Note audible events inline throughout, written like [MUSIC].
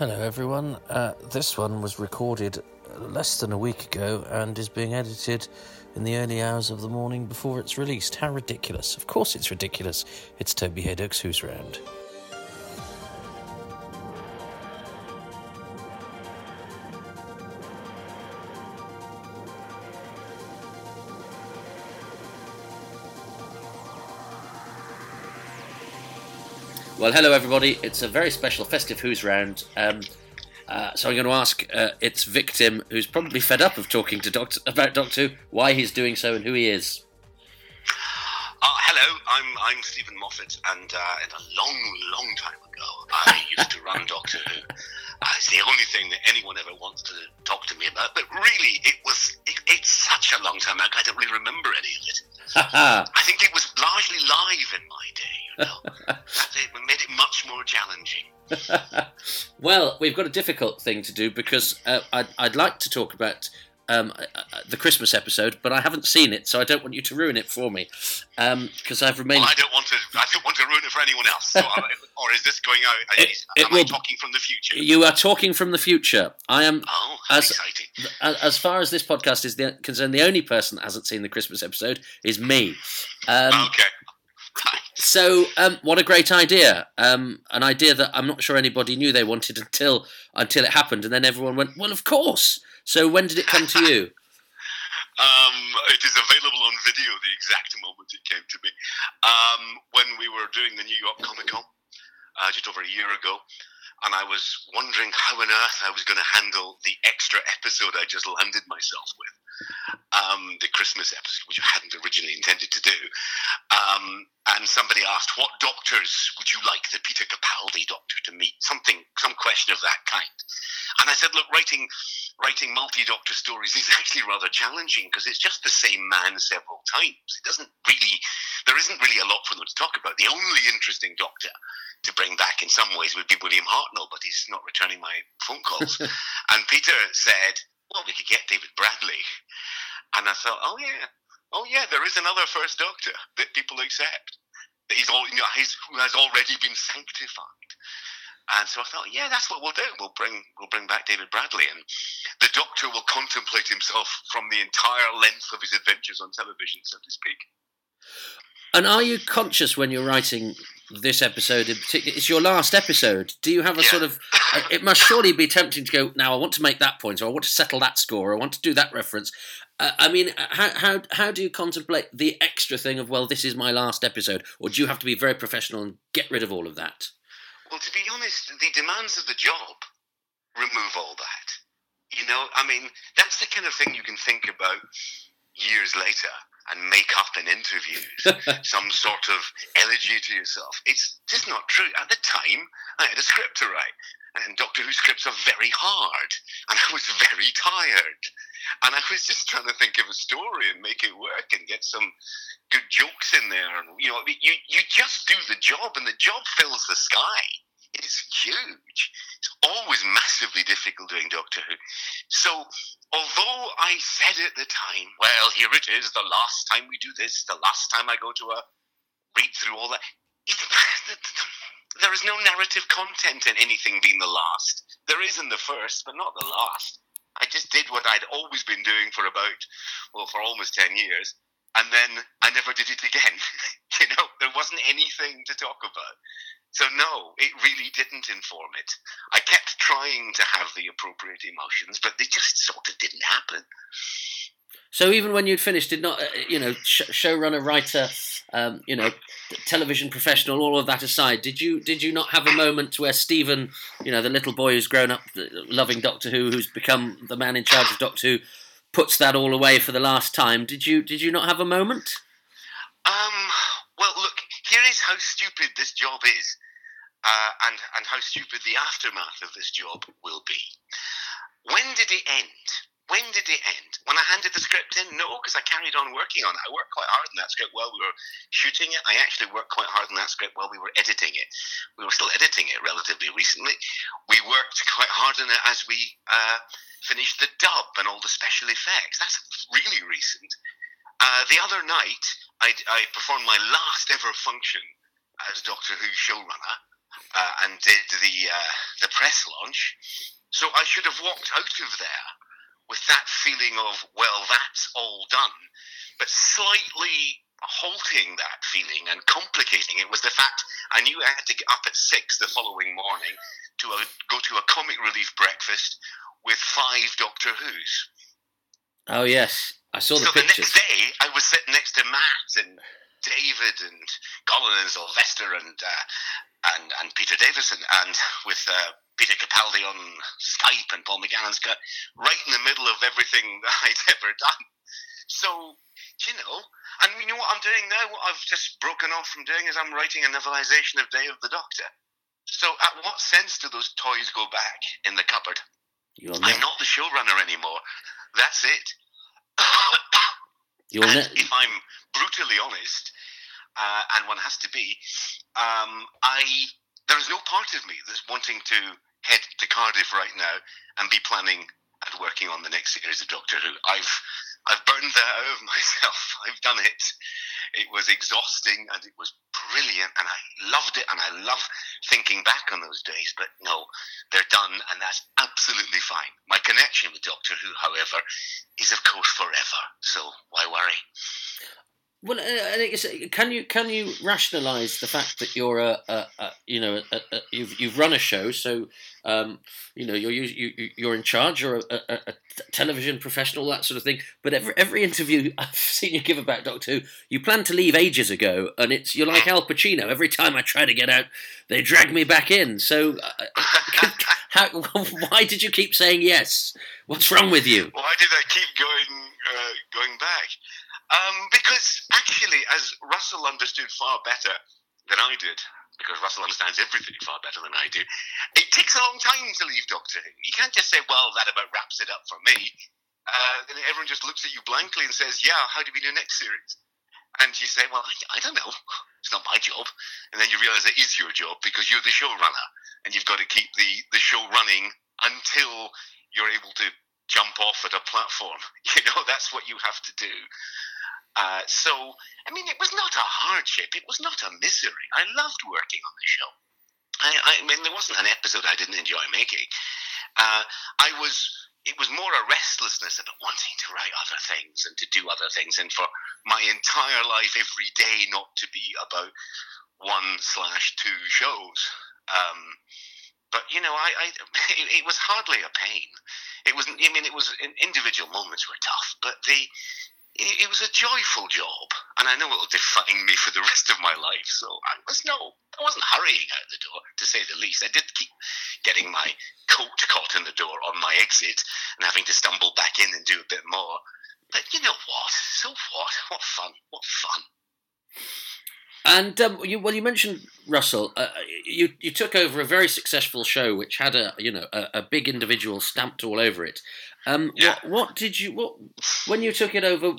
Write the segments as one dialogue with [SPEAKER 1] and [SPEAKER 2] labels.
[SPEAKER 1] Hello, everyone. Uh, this one was recorded less than a week ago and is being edited in the early hours of the morning before it's released. How ridiculous! Of course, it's ridiculous. It's Toby Hadoke's who's round. Well, hello everybody. It's a very special festive Who's Round. Um, uh, so I'm going to ask uh, its victim, who's probably fed up of talking to Doctor about Doctor Who, why he's doing so and who he is.
[SPEAKER 2] Uh, hello, I'm I'm Steven Moffat, and uh, a long, long time ago, I [LAUGHS] used to run Doctor Who. Uh, it's the only thing that anyone ever wants to talk to me about. But really, it was it, it's such a long time ago. I don't really remember any of it. [LAUGHS] I think it was largely live in my day. You know, it made it much more challenging. [LAUGHS]
[SPEAKER 1] well, we've got a difficult thing to do because uh, I'd, I'd like to talk about um, uh, uh, the Christmas episode, but I haven't seen it, so I don't want you to ruin it for me because um, I've remained.
[SPEAKER 2] Well, I don't want to. I don't want to ruin it for anyone else. So, [LAUGHS] or is this going out? It, am it will, I talking from the future?
[SPEAKER 1] You are talking from the future. I am.
[SPEAKER 2] Oh, as, exciting!
[SPEAKER 1] As far as this podcast is the, concerned, the only person that hasn't seen the Christmas episode is me.
[SPEAKER 2] Um, okay.
[SPEAKER 1] So, um, what a great idea! Um, an idea that I'm not sure anybody knew they wanted until until it happened, and then everyone went, "Well, of course." So when did it come to you? [LAUGHS]
[SPEAKER 2] Um, it is available on video. The exact moment it came to me um, when we were doing the New York Comic Con uh, just over a year ago, and I was wondering how on earth I was going to handle the extra episode I just landed myself with, um, the Christmas episode, which I hadn't originally intended to do. Um, and somebody asked, "What doctors would you like the Peter Capaldi doctor to meet?" Something, some question of that kind. And I said, look, writing writing multi-doctor stories is [LAUGHS] actually rather challenging because it's just the same man several times. It doesn't really, there isn't really a lot for them to talk about. The only interesting doctor to bring back in some ways would be William Hartnell, but he's not returning my phone calls. [LAUGHS] and Peter said, well, we could get David Bradley. And I thought, oh yeah, oh yeah, there is another first doctor that people accept. That he's all, you know, he's, who has already been sanctified. And so I thought, yeah, that's what we'll do. We'll bring we'll bring back David Bradley, and the Doctor will contemplate himself from the entire length of his adventures on television, so to speak.
[SPEAKER 1] And are you conscious when you're writing this episode in particular? It's your last episode. Do you have a yeah. sort of? [LAUGHS] It must surely be tempting to go. Now I want to make that point, or I want to settle that score, or I want to do that reference. Uh, I mean, how how how do you contemplate the extra thing of well, this is my last episode, or do you have to be very professional and get rid of all of that?
[SPEAKER 2] Well, to be honest, the demands of the job remove all that. You know, I mean, that's the kind of thing you can think about years later and make up in interviews [LAUGHS] some sort of elegy to yourself. It's just not true. At the time, I had a script to write, and Doctor Who scripts are very hard, and I was very tired. And I was just trying to think of a story and make it work and get some good jokes in there. And you know, you you just do the job, and the job fills the sky. It is huge. It's always massively difficult doing Doctor Who. So, although I said at the time, well, here it is, the last time we do this, the last time I go to a read through all that. It, there is no narrative content in anything being the last. There is in the first, but not the last. I just did what I'd always been doing for about, well, for almost 10 years. And then I never did it again. [LAUGHS] you know, there wasn't anything to talk about. So, no, it really didn't inform it. I kept trying to have the appropriate emotions, but they just sort of didn't happen.
[SPEAKER 1] So even when you'd finished, did not uh, you know showrunner, writer, um, you know, television professional, all of that aside, did you did you not have a moment where Stephen, you know, the little boy who's grown up loving Doctor Who, who's become the man in charge of Doctor Who, puts that all away for the last time? Did you did you not have a moment?
[SPEAKER 2] Um. Well, look. Here is how stupid this job is, uh, and and how stupid the aftermath of this job will be. When did it end? When did it end? When I handed the script in? No, because I carried on working on it. I worked quite hard on that script while we were shooting it. I actually worked quite hard on that script while we were editing it. We were still editing it relatively recently. We worked quite hard on it as we uh, finished the dub and all the special effects. That's really recent. Uh, the other night, I, I performed my last ever function as Doctor Who showrunner uh, and did the uh, the press launch. So I should have walked out of there with that feeling of well, that's all done, but slightly halting that feeling and complicating it was the fact I knew I had to get up at six the following morning to a, go to a comic relief breakfast with five Doctor Who's.
[SPEAKER 1] Oh yes, I saw the
[SPEAKER 2] so
[SPEAKER 1] pictures.
[SPEAKER 2] the next day, I was sitting next to Matt and David and Colin and Sylvester and uh, and and Peter Davison and with uh, Peter Capaldi on Skype and Paul McGannon's got right in the middle of everything [LAUGHS] that I'd ever done. So you know, and you know what I'm doing now? What I've just broken off from doing is I'm writing a novelization of Day of the Doctor. So at what sense do those toys go back in the cupboard?
[SPEAKER 1] You're
[SPEAKER 2] I'm
[SPEAKER 1] ne-
[SPEAKER 2] not the showrunner anymore. That's it. [COUGHS]
[SPEAKER 1] you're
[SPEAKER 2] and
[SPEAKER 1] ne-
[SPEAKER 2] if I'm brutally honest, uh, and one has to be, um, I there is no part of me that's wanting to head to Cardiff right now and be planning and working on the next series of Doctor Who. I've I've burned that out of [LAUGHS] myself. I've done it. It was exhausting and it was brilliant and I loved it and I love thinking back on those days. But no, they're done and that's absolutely fine. My connection with Doctor Who, however, is of course forever. So why worry?
[SPEAKER 1] Well, uh, I think it's- can you can you rationalise the fact that you're a, a, a you know a, a, you've you've run a show, so um, you know you're you, you- you're in charge, you're a television professional, that sort of thing. But every every interview [LAUGHS] I've seen you give about Doctor Who, you planned to leave ages ago, and it's you're like Al Pacino. Every time I try to get out, they drag me back in. So, uh, [LAUGHS] how, why did you keep saying yes? What's wrong with you?
[SPEAKER 2] Why did I keep going uh, going back? Um, because actually, as Russell understood far better than I did, because Russell understands everything far better than I do, it takes a long time to leave Doctor Who. You can't just say, "Well, that about wraps it up for me." Uh, then everyone just looks at you blankly and says, "Yeah, how do we do next series?" And you say, "Well, I, I don't know. It's not my job." And then you realise it is your job because you're the showrunner, and you've got to keep the the show running until you're able to jump off at a platform. [LAUGHS] You know, that's what you have to do. Uh, so, I mean, it was not a hardship. It was not a misery. I loved working on the show. I, I mean, there wasn't an episode I didn't enjoy making. Uh, I was. It was more a restlessness about wanting to write other things and to do other things, and for my entire life, every day, not to be about one slash two shows. Um, but you know, I, I [LAUGHS] it, it was hardly a pain. It was. I mean, it was individual moments were tough, but the it, it was a joyful job, and I know it'll define me for the rest of my life. So I was no, I wasn't hurrying out the door, to say the least. I did keep getting my coat caught in the door on my exit and having to stumble back in and do a bit more. But you know what? So what? What fun? What fun?
[SPEAKER 1] And um, you, well, you mentioned Russell. Uh, you you took over a very successful show, which had a you know a, a big individual stamped all over it. Um,
[SPEAKER 2] Yeah.
[SPEAKER 1] what, what did you what when you took it over?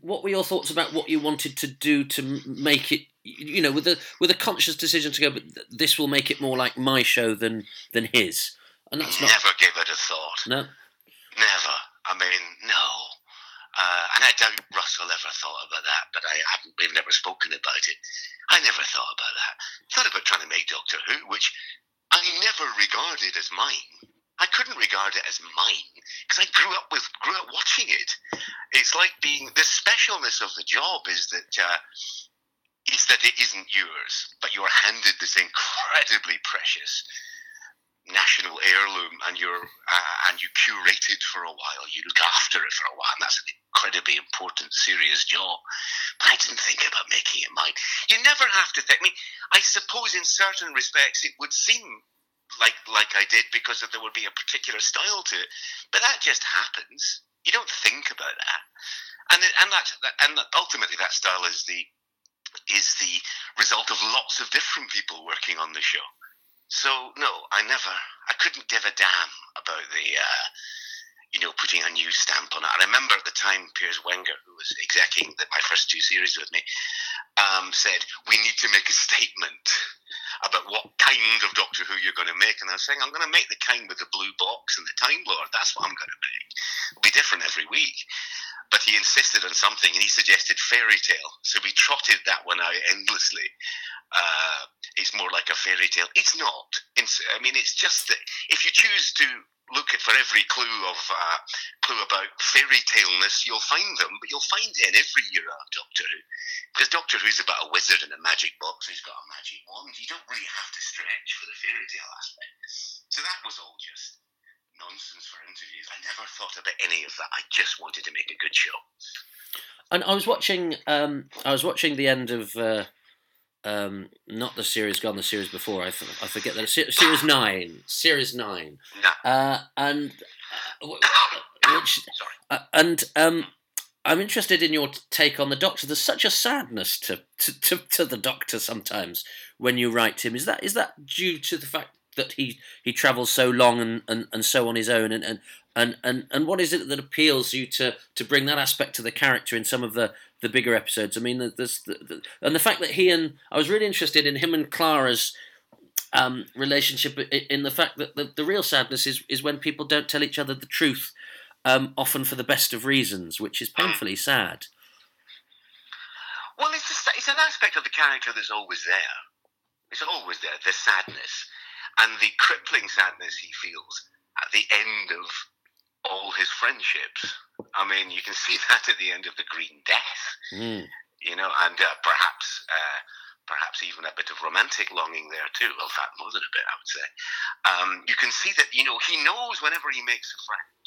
[SPEAKER 1] What were your thoughts about what you wanted to do to make it? You know, with a with a conscious decision to go, but this will make it more like my show than than his. And that's not
[SPEAKER 2] Never give it a thought.
[SPEAKER 1] no.
[SPEAKER 2] Never. I mean, no. Uh, and I doubt Russell ever thought about that, but I haven't, we've never spoken about it. I never thought about that. Thought about trying to make Doctor Who, which I never regarded as mine. I couldn't regard it as mine because I grew up with, grew up watching it. It's like being, the specialness of the job is that, uh, is that it isn't yours, but you're handed this incredibly precious national heirloom and you're uh, and you curate it for a while you look after it for a while and that's an incredibly important serious job. But i didn't think about making it mine. You never have to think i mean i suppose in certain respects it would seem like like i did because there would be a particular style to it. But that just happens. You don't think about that. And it, and that and ultimately that style is the is the result of lots of different people working on the show. So no, I never, I couldn't give a damn about the, uh, you know, putting a new stamp on it. I remember at the time Piers Wenger, who was executing the, my first two series with me, um, said we need to make a statement about what kind of Doctor Who you're going to make, and I was saying I'm going to make the kind with the blue box and the Time Lord. That's what I'm going to make. It'll be different every week. but he insisted on something and he suggested fairy tale. So we trotted that one out endlessly. Uh, it's more like a fairy tale. It's not. It's, I mean, it's just that if you choose to look for every clue of uh, clue about fairy taleness, you'll find them, but you'll find it in every era of Doctor Who. Because Doctor Who's about a wizard in a magic box who's got a magic wand. You don't really have to stretch for the fairy tale aspect. So that was all just nonsense for interviews. I never thought about any of that. I just wanted to make a good show.
[SPEAKER 1] And I was watching. Um, I was watching the end of. Uh, um, not the series gone, the series before. I, f- I forget that series nine, series nine, uh, and uh, [COUGHS] which, uh, and um, I'm interested in your take on the Doctor. There's such a sadness to, to, to, to the Doctor sometimes when you write him. Is that is that due to the fact that he he travels so long and, and, and so on his own and, and and and and what is it that appeals you to to bring that aspect to the character in some of the the bigger episodes? I mean, there's the, the, and the fact that he and I was really interested in him and Clara's um, relationship in the fact that the, the real sadness is is when people don't tell each other the truth, um, often for the best of reasons, which is painfully sad.
[SPEAKER 2] Well, it's just, it's an aspect of the character that's always there. It's always there. The sadness and the crippling sadness he feels at the end of all his friendships. I mean, you can see [LAUGHS] that at the end of the Green Death, mm. you know, and uh, perhaps uh, perhaps even a bit of romantic longing there too. Well, fact, more than a bit, I would say. Um, you can see that you know he knows whenever he makes a friend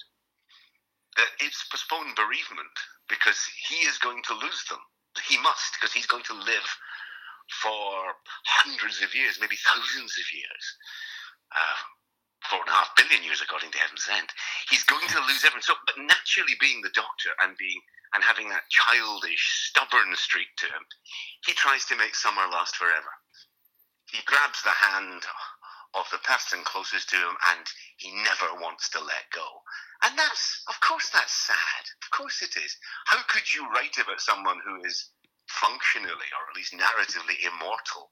[SPEAKER 2] that it's postponed bereavement because he is going to lose them. He must because he's going to live for hundreds of years, maybe thousands of years. Uh, four and a half billion years, according to Heaven Sent. He's going to lose everything. So, but naturally, being the Doctor and being and having that childish, stubborn streak to him, he tries to make summer last forever. He grabs the hand of the person closest to him, and he never wants to let go. And that's, of course, that's sad. Of course, it is. How could you write about someone who is functionally, or at least narratively, immortal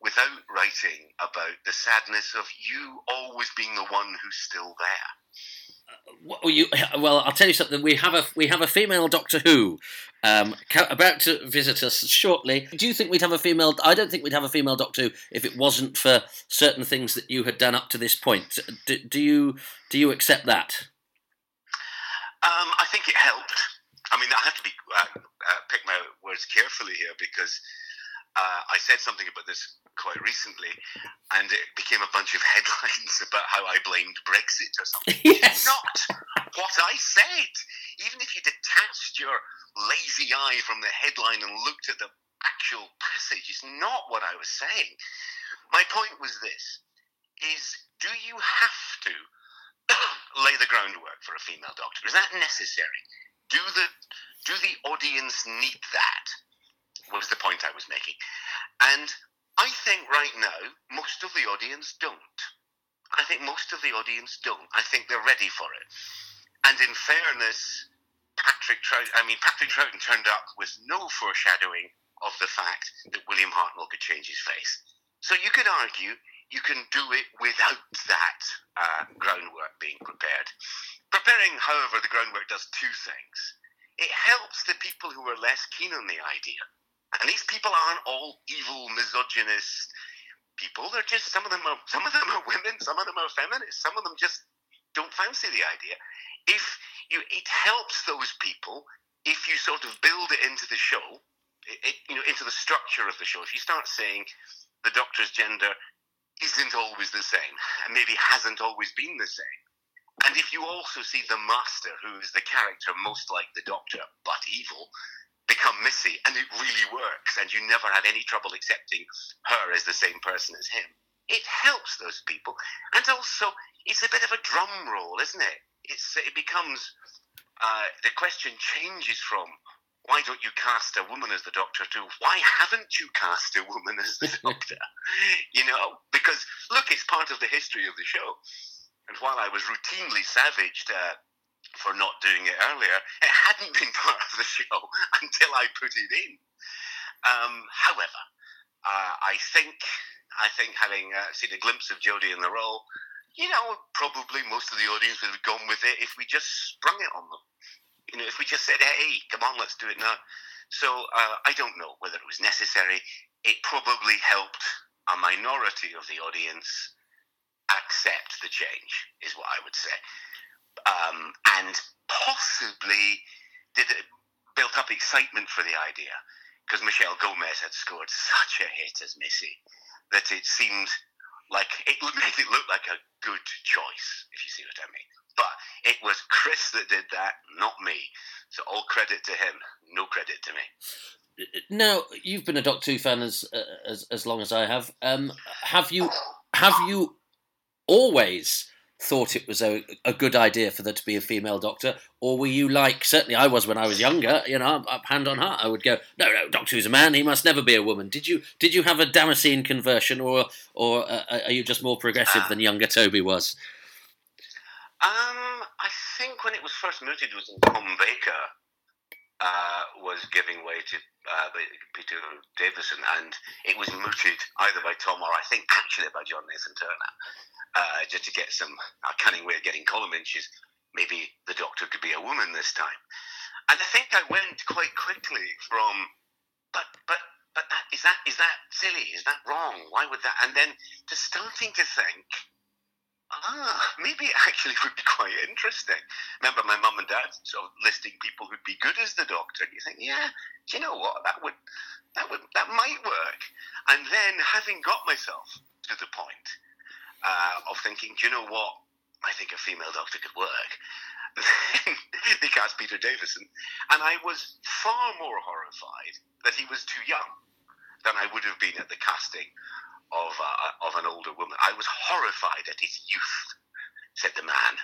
[SPEAKER 2] without writing about the sadness of you always being the one who's still there.
[SPEAKER 1] well, you, well, I'll tell you something. We have a we have a female Doctor Who um, about to visit us shortly. Do you think we'd have a female? I don't think we'd have a female Doctor Who if it wasn't for certain things that you had done up to this point. Do, do you do you accept that?
[SPEAKER 2] Um, I think it helped. I mean, I have to be uh, uh, pick my words carefully here because uh, I said something about this quite recently, and it became a bunch of headlines [LAUGHS] about how I blamed Brexit or something.
[SPEAKER 1] yes.
[SPEAKER 2] Not what I said. Even if you detached your lazy eye from the headline and looked at the actual passage, it's not what I was saying. My point was this: is do you have to [COUGHS] lay the groundwork for a female doctor? Is that necessary? Do the do the audience need that? was the point I was making. And I think right now, most of the audience don't. I think most of the audience don't. I think they're ready for it. And in fairness, Patrick Troughton, I mean, Patrick Troughton turned up with no foreshadowing of the fact that William Hartnell could change his face. So you could argue you can do it without that uh, groundwork being prepared. Preparing, however, the groundwork does two things. It helps the people who are less keen on the idea and these people aren't all evil, misogynist people. They're just some of them are some of them are women, some of them are feminists, some of them just don't fancy the idea. If you, it helps those people if you sort of build it into the show, it, you know, into the structure of the show. If you start saying the Doctor's gender isn't always the same, and maybe hasn't always been the same. And if you also see the Master, who is the character most like the Doctor but evil, become Missy, and it really works, and you never have any trouble accepting her as the same person as him. It helps those people, and also it's a bit of a drum roll, isn't it? It's it becomes uh, the question changes from why don't you cast a woman as the doctor to why haven't you cast a woman as the [LAUGHS] doctor? you know, because look, it's part of the history of the show. And while I was routinely savaged uh, for not doing it earlier. It hadn't been [LAUGHS] part of the show until I put it in. Um, however, uh, I think I think having uh, seen a glimpse of Jodie in the role, you know, probably most of the audience would have gone with it if we just sprung it on them. You know, if we just said, "Hey, come on, let's do it now." So uh, I don't know whether it was necessary. It probably helped a minority of the audience accept the change, is what I would say, um, and possibly did it built up excitement for the idea because Michelle Gomez had scored such a hit as Missy that it seemed like it made [LAUGHS] it look like a good choice, if you see what I mean. But it was Chris that did that, not me. So all credit to him, no credit to me.
[SPEAKER 1] Now you've been a Doctor Who fan as uh, as as long as I have. Um, have you have you always thought it was a, a good idea for there to be a female doctor, or were you like certainly I was when I was younger? You know, up hand on heart, I would go, no, no, Doctor Who's a man; he must never be a woman. Did you did you have a Damascene conversion, or or uh, are you just more progressive than younger Toby was?
[SPEAKER 2] Um, I think when it was first mooted, was Tom Baker uh, was giving way to uh, Peter Davison, and it was mooted either by Tom or I think actually by John Nathan Turner uh, just to get some a cunning way of getting column inches. Maybe the doctor could be a woman this time. And I think I went quite quickly from, but but but that, is that is that silly? Is that wrong? Why would that? And then to starting to think, ah, maybe it actually would be quite interesting. Remember, my mum and dad sort of listing people who'd be good as the doctor. And you think, yeah, do you know what? That would that would that might work. And then having got myself to the point uh, of thinking, do you know what? I think a female doctor could work. [LAUGHS] they cast Peter Davison, and I was far more horrified that he was too young than I would have been at the casting of uh, of an older woman. I was horrified at his youth, said the man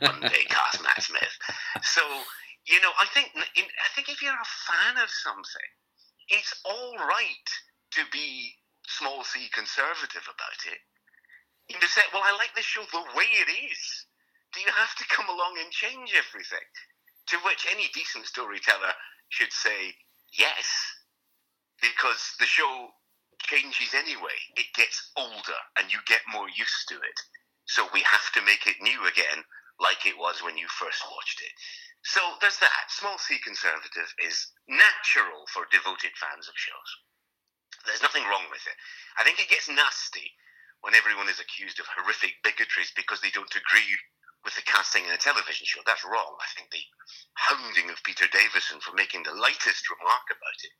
[SPEAKER 2] [LAUGHS] one day cast Matt Smith. So you know, I think I think if you're a fan of something, it's all right to be small c conservative about it you just say, well, I like this show the way it is. Do you have to come along and change everything? To which any decent storyteller should say, yes, because the show changes anyway. It gets older and you get more used to it. So we have to make it new again, like it was when you first watched it. So there's that. Small C conservative is natural for devoted fans of shows. There's nothing wrong with it. I think it gets nasty when everyone is accused of horrific bigotries because they don't agree with the casting in a television show. That's wrong. I think the hounding of Peter Davison for making the lightest remark about it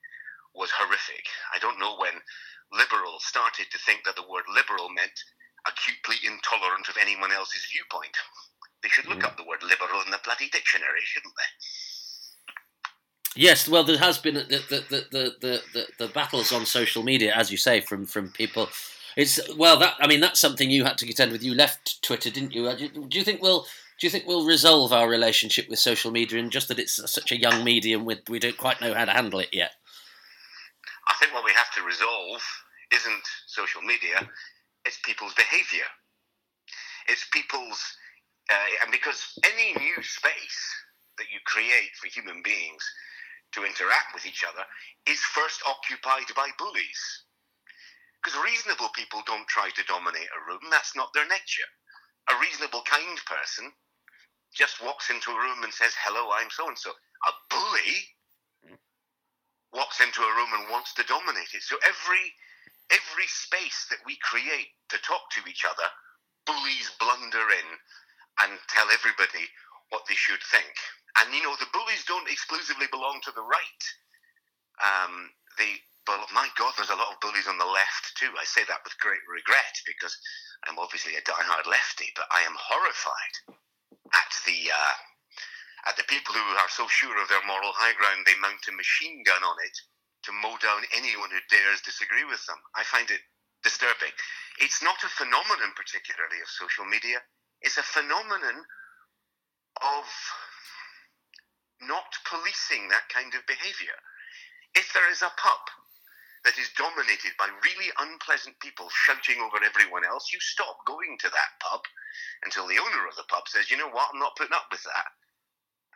[SPEAKER 2] was horrific. I don't know when liberals started to think that the word liberal meant acutely intolerant of anyone else's viewpoint. They should look mm. up the word liberal in the bloody dictionary, shouldn't they?
[SPEAKER 1] Yes, well, there has been the the, the, the, the, the battles on social media, as you say, from, from people it's well that I mean that's something you had to contend with. You left Twitter, didn't you? Uh, do you think we'll do you think we'll resolve our relationship with social media and just that it's such a young medium with we don't quite know how to handle it yet?
[SPEAKER 2] I think what we have to resolve isn't social media; it's people's behaviour. It's people's uh, and because any new space that you create for human beings to interact with each other is first occupied by bullies because reasonable people don't try to dominate a room, that's not their nature. A reasonable, kind person just walks into a room and says, Hello, I'm so and so. A bully walks into a room and wants to dominate it. So every every space that we create to talk to each other, bullies blunder in and tell everybody what they should think. And you know, the bullies don't exclusively belong to the right. Um, they well, my God, there's a lot of bullies on the left too. I say that with great regret because I'm obviously a die-hard lefty, but I am horrified at the uh, at the people who are so sure of their moral high ground they mount a machine gun on it to mow down anyone who dares disagree with them. I find it disturbing. It's not a phenomenon, particularly of social media. It's a phenomenon of not policing that kind of behaviour. If there is a pup that is dominated by really unpleasant people shouting over everyone else, you stop going to that pub until the owner of the pub says, you know what, I'm not putting up with that.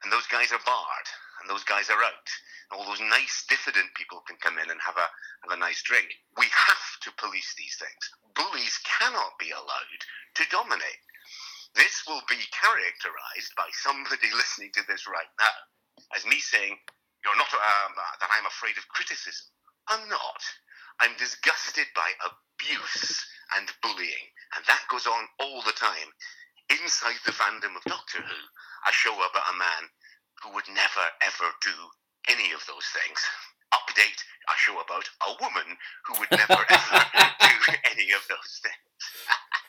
[SPEAKER 2] And those guys are barred, and those guys are out. And all those nice diffident people can come in and have a have a nice drink. We have to police these things. Bullies cannot be allowed to dominate. This will be characterized by somebody [LAUGHS] listening to this right now as me saying, "You're not um, that I'm afraid of criticism." I'm not. I'm disgusted by abuse and bullying, and that goes on all the time inside the fandom of Doctor Who. A show about a man who would never ever do any of those things. Update a show about a woman who would never [LAUGHS] ever do any of those things.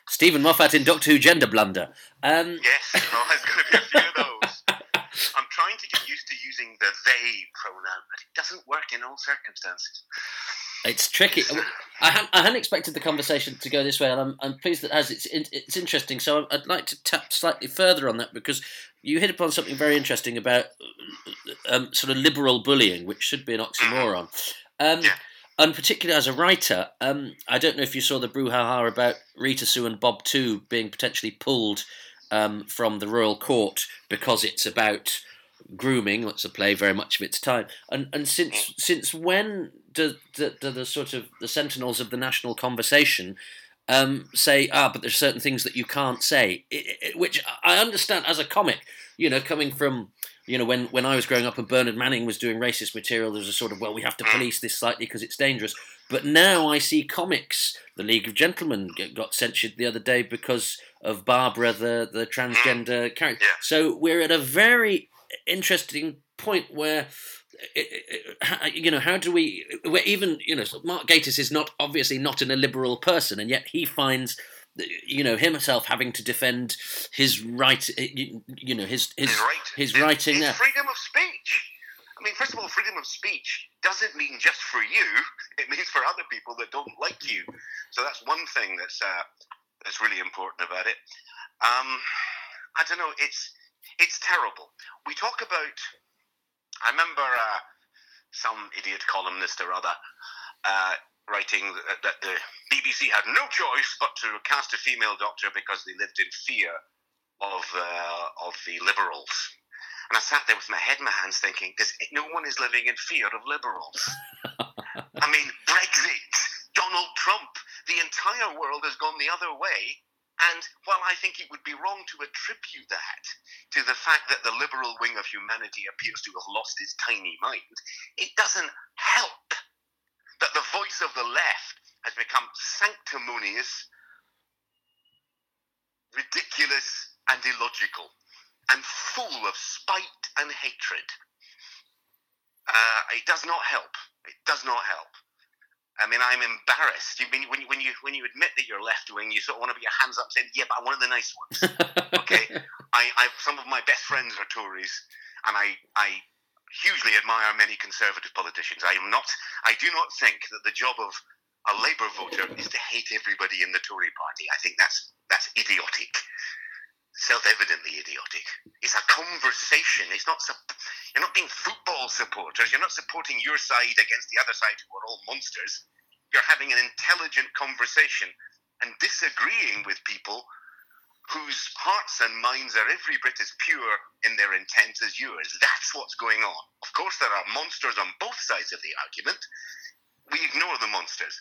[SPEAKER 1] Steven Moffat in Doctor Who Gender Blunder. Um,
[SPEAKER 2] yes, well, there's going to be a few of [LAUGHS] those. Trying to get used to using the they pronoun, but it doesn't work in all circumstances.
[SPEAKER 1] It's tricky. [LAUGHS] I, hadn't, I hadn't expected the conversation to go this way, and I'm, I'm pleased that it has. It's, it's interesting. So I'd like to tap slightly further on that because you hit upon something very interesting about um, sort of liberal bullying, which should be an oxymoron. Um,
[SPEAKER 2] Yeah.
[SPEAKER 1] And particularly as a writer, um, I don't know if you saw the brouhaha about Rita Sue and Bob Too being potentially pulled um, from the royal court because it's about grooming. That's a play very much of its time. And and since since when do, do, do the sort of the sentinels of the national conversation um, say ah, but there's certain things that you can't say, I- I- which I understand as a comic. You know, coming from you know when when I was growing up and Bernard Manning was doing racist material, there was a sort of well, we have to police this slightly because it's dangerous. But now I see comics. The League of Gentlemen got censured the other day because of Barbara, the the transgender character. So we're at a very interesting point where i- i- i- you know how do we where even you know mark gatiss is not obviously not an illiberal person and yet he finds uh, you know himself having to defend his right uh, you you know his his
[SPEAKER 2] His right.
[SPEAKER 1] his
[SPEAKER 2] His-
[SPEAKER 1] writing
[SPEAKER 2] his
[SPEAKER 1] uh,
[SPEAKER 2] freedom of speech. I mean, first of all, freedom of speech doesn't mean just for you. [LAUGHS] It means for other people that don't like you. So that's one thing that's uh, that's really important about it. Um, I don't know. It's it's terrible. We talk about. I remember uh, some idiot columnist or other uh, writing that, that the BBC had no choice but to cast a female doctor because they lived in fear of uh, of the liberals. And I sat there with my head in my hands thinking, Does, no one is living in fear of liberals. [LAUGHS] I mean, Brexit, Donald Trump, the entire world has gone the other way. And while I think it would be wrong to attribute that to the fact that the liberal wing of humanity appears to have lost its tiny mind, it doesn't help that the voice of the left has become sanctimonious, ridiculous, and illogical, and full of spite and hatred. Uh, it does not help. It does not help. I mean, I'm embarrassed. You mean when you when you when you admit that you're left wing, you sort of want to be your hands up saying, "Yeah, but I'm one of the nice ones." [LAUGHS] Okay. I, I some of my best friends are Tories, and I I hugely admire many conservative politicians. I am not. I do not think that the job of a Labour voter is to hate everybody in the Tory party. I think that's that's idiotic, self-evidently idiotic. It's a conversation. It's not. You're not being football supporters. You're not supporting your side against the other side, who are all monsters. You're having an intelligent conversation and disagreeing with people whose hearts and minds are every bit as pure in their intent as yours. That's what's going on. Of course, there are monsters on both sides of the argument. We ignore the monsters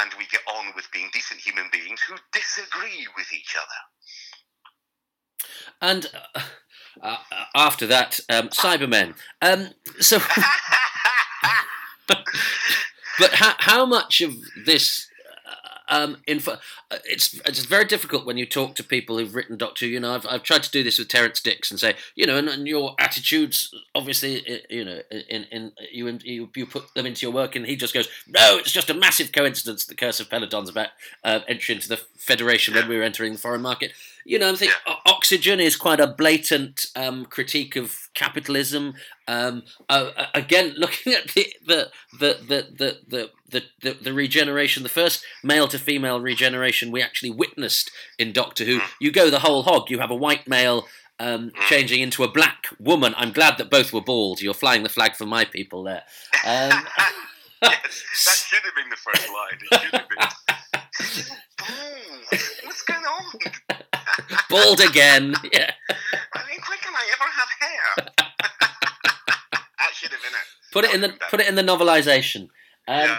[SPEAKER 2] and we get on with being decent human beings who disagree with each other.
[SPEAKER 1] And uh, uh, after that um, cybermen um, so [LAUGHS] but how, how much of this uh, um, info, uh, it's it's very difficult when you talk to people who've written Doctor. You know, I've, I've tried to do this with Terrance Dicks and say, you know, and, and your attitudes, obviously, you know, in, in you, you you put them into your work, and he just goes, no, it's just a massive coincidence. The Curse of Peladon's about uh, entry into the Federation when we were entering the foreign market. You know, I'm thinking O- Oxygen is quite a blatant um, critique of capitalism. Um, uh, uh, again, [LAUGHS] looking at the the the the the the, the, the, regeneration, the first male to female regeneration we actually witnessed in Doctor Who. You go the whole hog. You have a white male. Um, changing into a black woman. I'm glad that both were bald. You're flying the flag for my people there. Um, [LAUGHS]
[SPEAKER 2] yes, that should have been the first line. It should have been. [LAUGHS] Boom! What's going on?
[SPEAKER 1] Bald again. [LAUGHS] Yeah.
[SPEAKER 2] I mean, when can I ever have hair? that should have been it.
[SPEAKER 1] Put it in the put it in the novelization. Um,
[SPEAKER 2] yeah,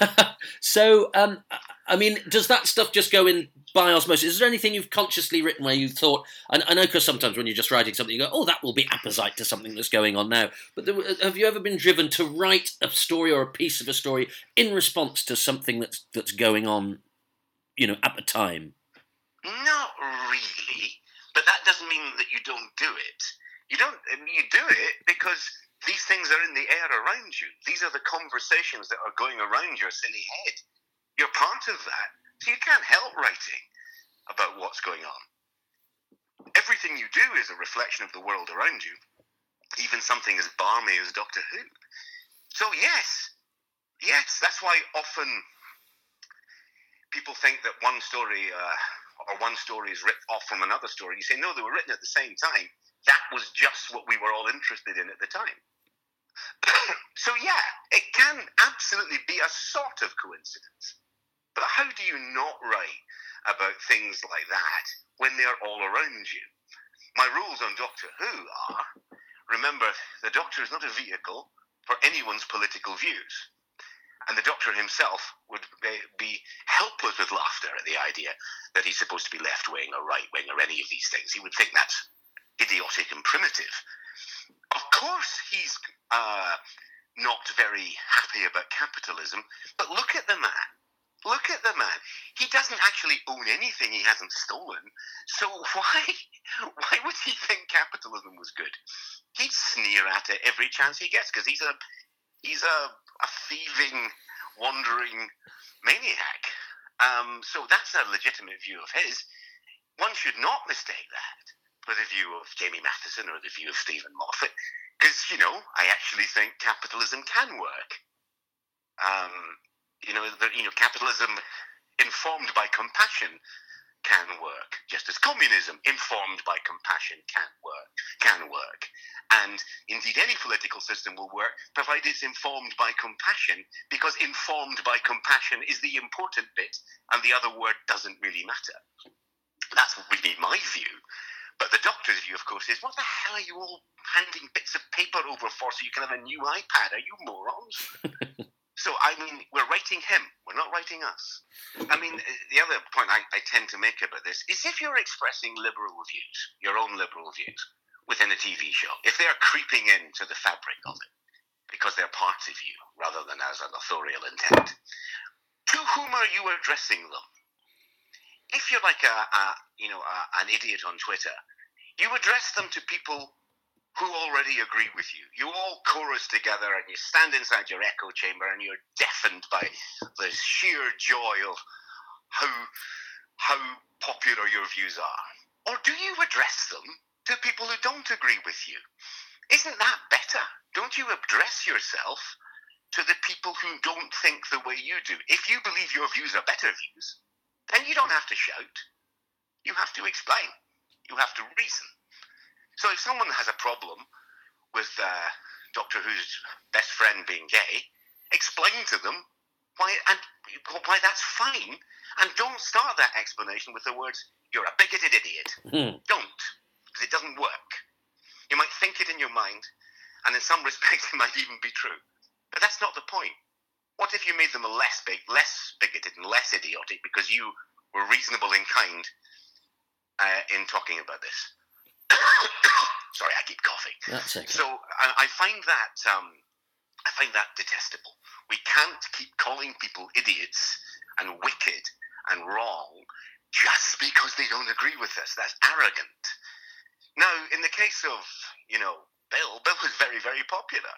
[SPEAKER 2] yeah. [LAUGHS]
[SPEAKER 1] so, um, I mean, does that stuff just go in by osmosis? Is there anything you've consciously written where you thought? And I know because sometimes when you're just writing something, you go, "Oh, that will be apposite to something that's going on now." But there, have you ever been driven to write a story or a piece of a story in response to something that's that's going on, you know, at the time?
[SPEAKER 2] Not really, but that doesn't mean that you don't do it. You don't. You do it because these things are in the air around you. These are the conversations that are going around your silly head. You're part of that, so you can't help writing about what's going on. Everything you do is a reflection of the world around you, even something as balmy as Doctor Who. So, yes, yes, that's why often people think that one story uh, or one story is ripped off from another story. You say, no, they were written at the same time. That was just what we were all interested in at the time. [COUGHS] so, yeah, it can absolutely be a sort of coincidence. But how do you not write about things like that when they're all around you? My rules on Doctor Who are remember, the Doctor is not a vehicle for anyone's political views. And the Doctor himself would be helpless with laughter at the idea that he's supposed to be left wing or right wing or any of these things. He would think that's idiotic and primitive. Of course, he's uh, not very happy about capitalism, but look at the man. Look at the man. He doesn't actually own anything he hasn't stolen. So [LAUGHS] why why would he think capitalism was good? He'd sneer at it every chance he gets because he's a he's a, a thieving, wandering maniac. Um, so that's a legitimate view of his. One should not mistake that for the view of Jamie Mathieson or the view of Steven Moffat, because you know I actually think capitalism can work. Um, you know, the, you know, capitalism informed by compassion can work, just as communism informed by compassion can work, can work. And indeed, any political system will work provided it's informed by compassion, because informed by compassion is the important bit, and the other word doesn't really matter. That's really my view. But the doctor's view, of course, is what the hell are you all handing bits of paper over for so you can have a new iPad? Are you morons? [LAUGHS] So, I mean, we're writing him. We're not writing us. I mean, eh, the other point I, I, tend to make about this is if you're expressing liberal views, your own liberal views, within a TV show, if they're creeping into the fabric of it, because they're parts of you rather than as an authorial intent, to whom are you addressing them? If you're like a, a you know, a, an idiot on Twitter, you address them to people who already agree with you. You all chorus together and you stand inside your echo chamber and you're deafened by the sheer joy of how how popular your views are. Or do you address them to people who don't agree with you? Isn't that better? Don't you address yourself to the people who don't think the way you do? If you believe your views are better views, then you don't have to shout. You have to explain. You have to reason. So if someone has a problem with uh, Doctor Who's best friend being gay, explain to them why and why that's fine, and don't start that explanation with the words "you're a bigoted idiot." [LAUGHS] Mm. Don't, because it doesn't work. You might think it in your mind, and in some [LAUGHS] respects, it might even be true, but that's not the point. What if you made them less big, less bigoted, and less idiotic because you were reasonable and kind uh, in talking about this? Sorry, I keep coughing.
[SPEAKER 1] That's okay.
[SPEAKER 2] So I, I find that um, I find that detestable. We can't keep calling people idiots and wicked and wrong just because they don't agree with us. That's arrogant. Now, in the case of you know Bill, Bill was very very popular,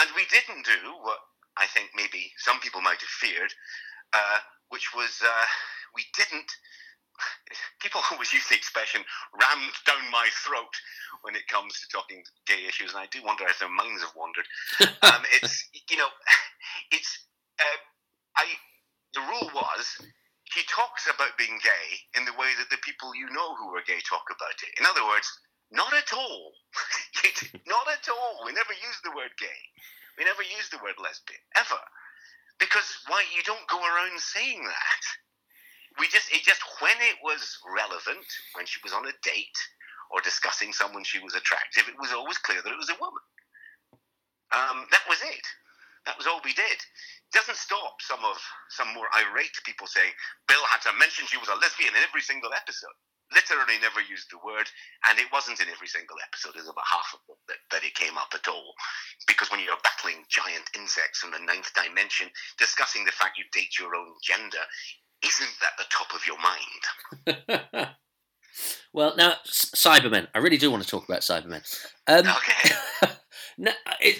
[SPEAKER 2] and we didn't do what I think maybe some people might have feared, uh, which was uh, we didn't people always use the expression rammed down my throat when it comes to talking gay issues, and I do wonder if their minds have wandered. [LAUGHS] um, it's you know, it's uh, I. The rule was he talks about being gay in the way that the people you know who are gay talk about it. In other words, not at all. [LAUGHS] not at all. We never use the word gay. We never use the word lesbian ever, because why? You don't go around saying that we just it just when it was relevant, when she was on a date or discussing someone she was attractive, it was always clear that it was a woman. Um, that was it. That was all we did. Doesn't stop some of some more irate people saying Bill had to mention she was a lesbian in every single episode. Literally never used the word, and it wasn't in every single episode. There's about half of them that, that it came up at all. Because when you're battling giant insects from the ninth dimension, discussing the fact you date your own gender isn't at the top of your mind. [LAUGHS]
[SPEAKER 1] well, now Cybermen. I really do want to talk about Cybermen. Um,
[SPEAKER 2] okay. [LAUGHS]
[SPEAKER 1] no, it,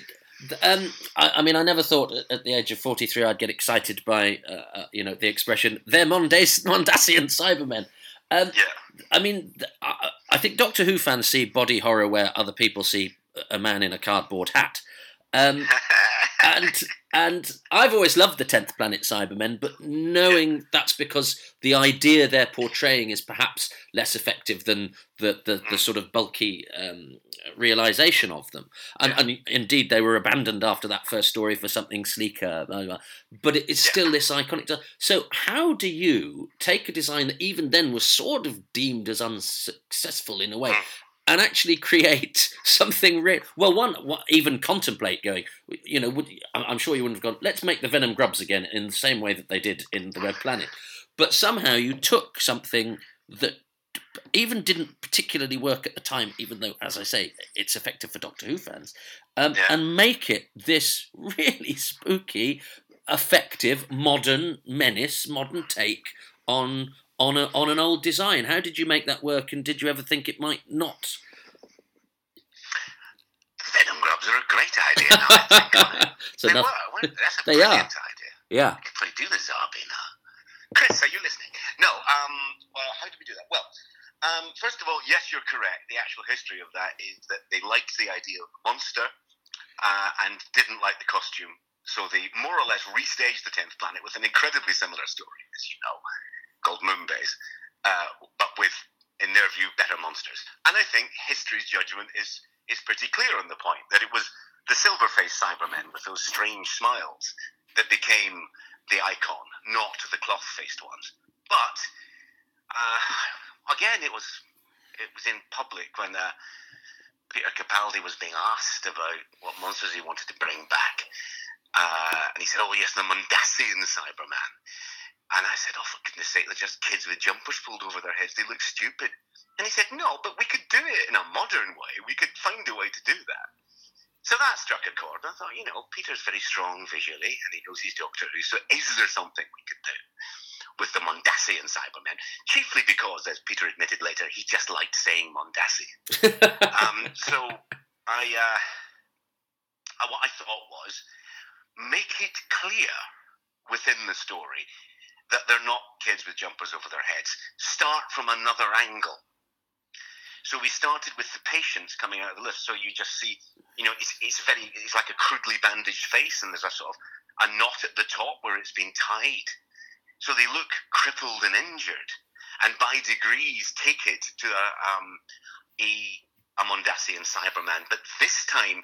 [SPEAKER 1] um, I, I, mean, I never thought at the age of forty-three I'd get excited by, uh, uh, you know, the expression "they're Mondas- [LAUGHS] Mondasian Cybermen." Um,
[SPEAKER 2] yeah.
[SPEAKER 1] I mean, I, I, think Doctor Who fans see body horror where other people see a man in a cardboard hat. Um, [LAUGHS] and and I've always loved the Tenth Planet Cybermen, but knowing that's because the idea they're portraying is perhaps less effective than the the, the sort of bulky um, realization of them. And, and, indeed, they were abandoned after that first story for something sleeker. Blah, blah. But it's still this iconic. So, how do you take a design that even then was sort of deemed as unsuccessful in a way and actually create [LAUGHS] something real. Well, one, even contemplate going. You know, would, I'm sure you wouldn't have gone. Let's make the Venom Grubs again in the same way that they did in the Web Planet. But somehow you took something that even didn't particularly work at the time, even though, as I say, it's effective for Doctor Who fans, um, yeah. and make it this [LAUGHS] really spooky, effective, modern menace, modern take on on a, on an old design. How did you make that work, and did you ever think it might not?
[SPEAKER 2] Venom grubs are a great idea. Now, [LAUGHS] so they enough, were. That's a they brilliant are. idea.
[SPEAKER 1] Yeah.
[SPEAKER 2] We could probably do the Zarbi now. Chris, are you listening? No. Um. Well, how do we do that? Well, um, first of all, yes, you're correct. The actual history of that is that they liked the idea of the monster uh, and didn't like the costume. So they more or less restaged the Tenth Planet with an incredibly similar story, as you know called Moonbase, uh, but with, in their view, better monsters. And I think history's judgment is is pretty clear on the point that it was the silver-faced Cybermen with those strange smiles that became the icon, not the cloth-faced ones. But uh, again, it was it was in public when uh, Peter Capaldi was being asked about what monsters he wanted to bring back. Uh, and he said, "Oh yes, the Mondasian Cyberman." And I said, Oh, for goodness sake, they're just kids with jumpers pulled over their heads. They look stupid. And he said, No, but we could do it in a modern way. We could find a way to do that. So that struck a chord. I thought, you know, Peter's very strong visually and he knows he's Doctor Who. So is there something we could do with the Mondasian Cybermen? Chiefly because, as Peter admitted later, he just liked saying Mondasian. [LAUGHS] um, so I, uh, what I thought was make it clear within the story that they're not kids with jumpers over their heads. Start from another angle. So we started with the patients coming out of the lift. So you just see, you know, it's, it's very, it's like a crudely bandaged face, and there's a sort of a knot at the top where it's been tied. So they look crippled and injured, and by degrees take it to a, um, a, a Mondasian Cyberman. But this time,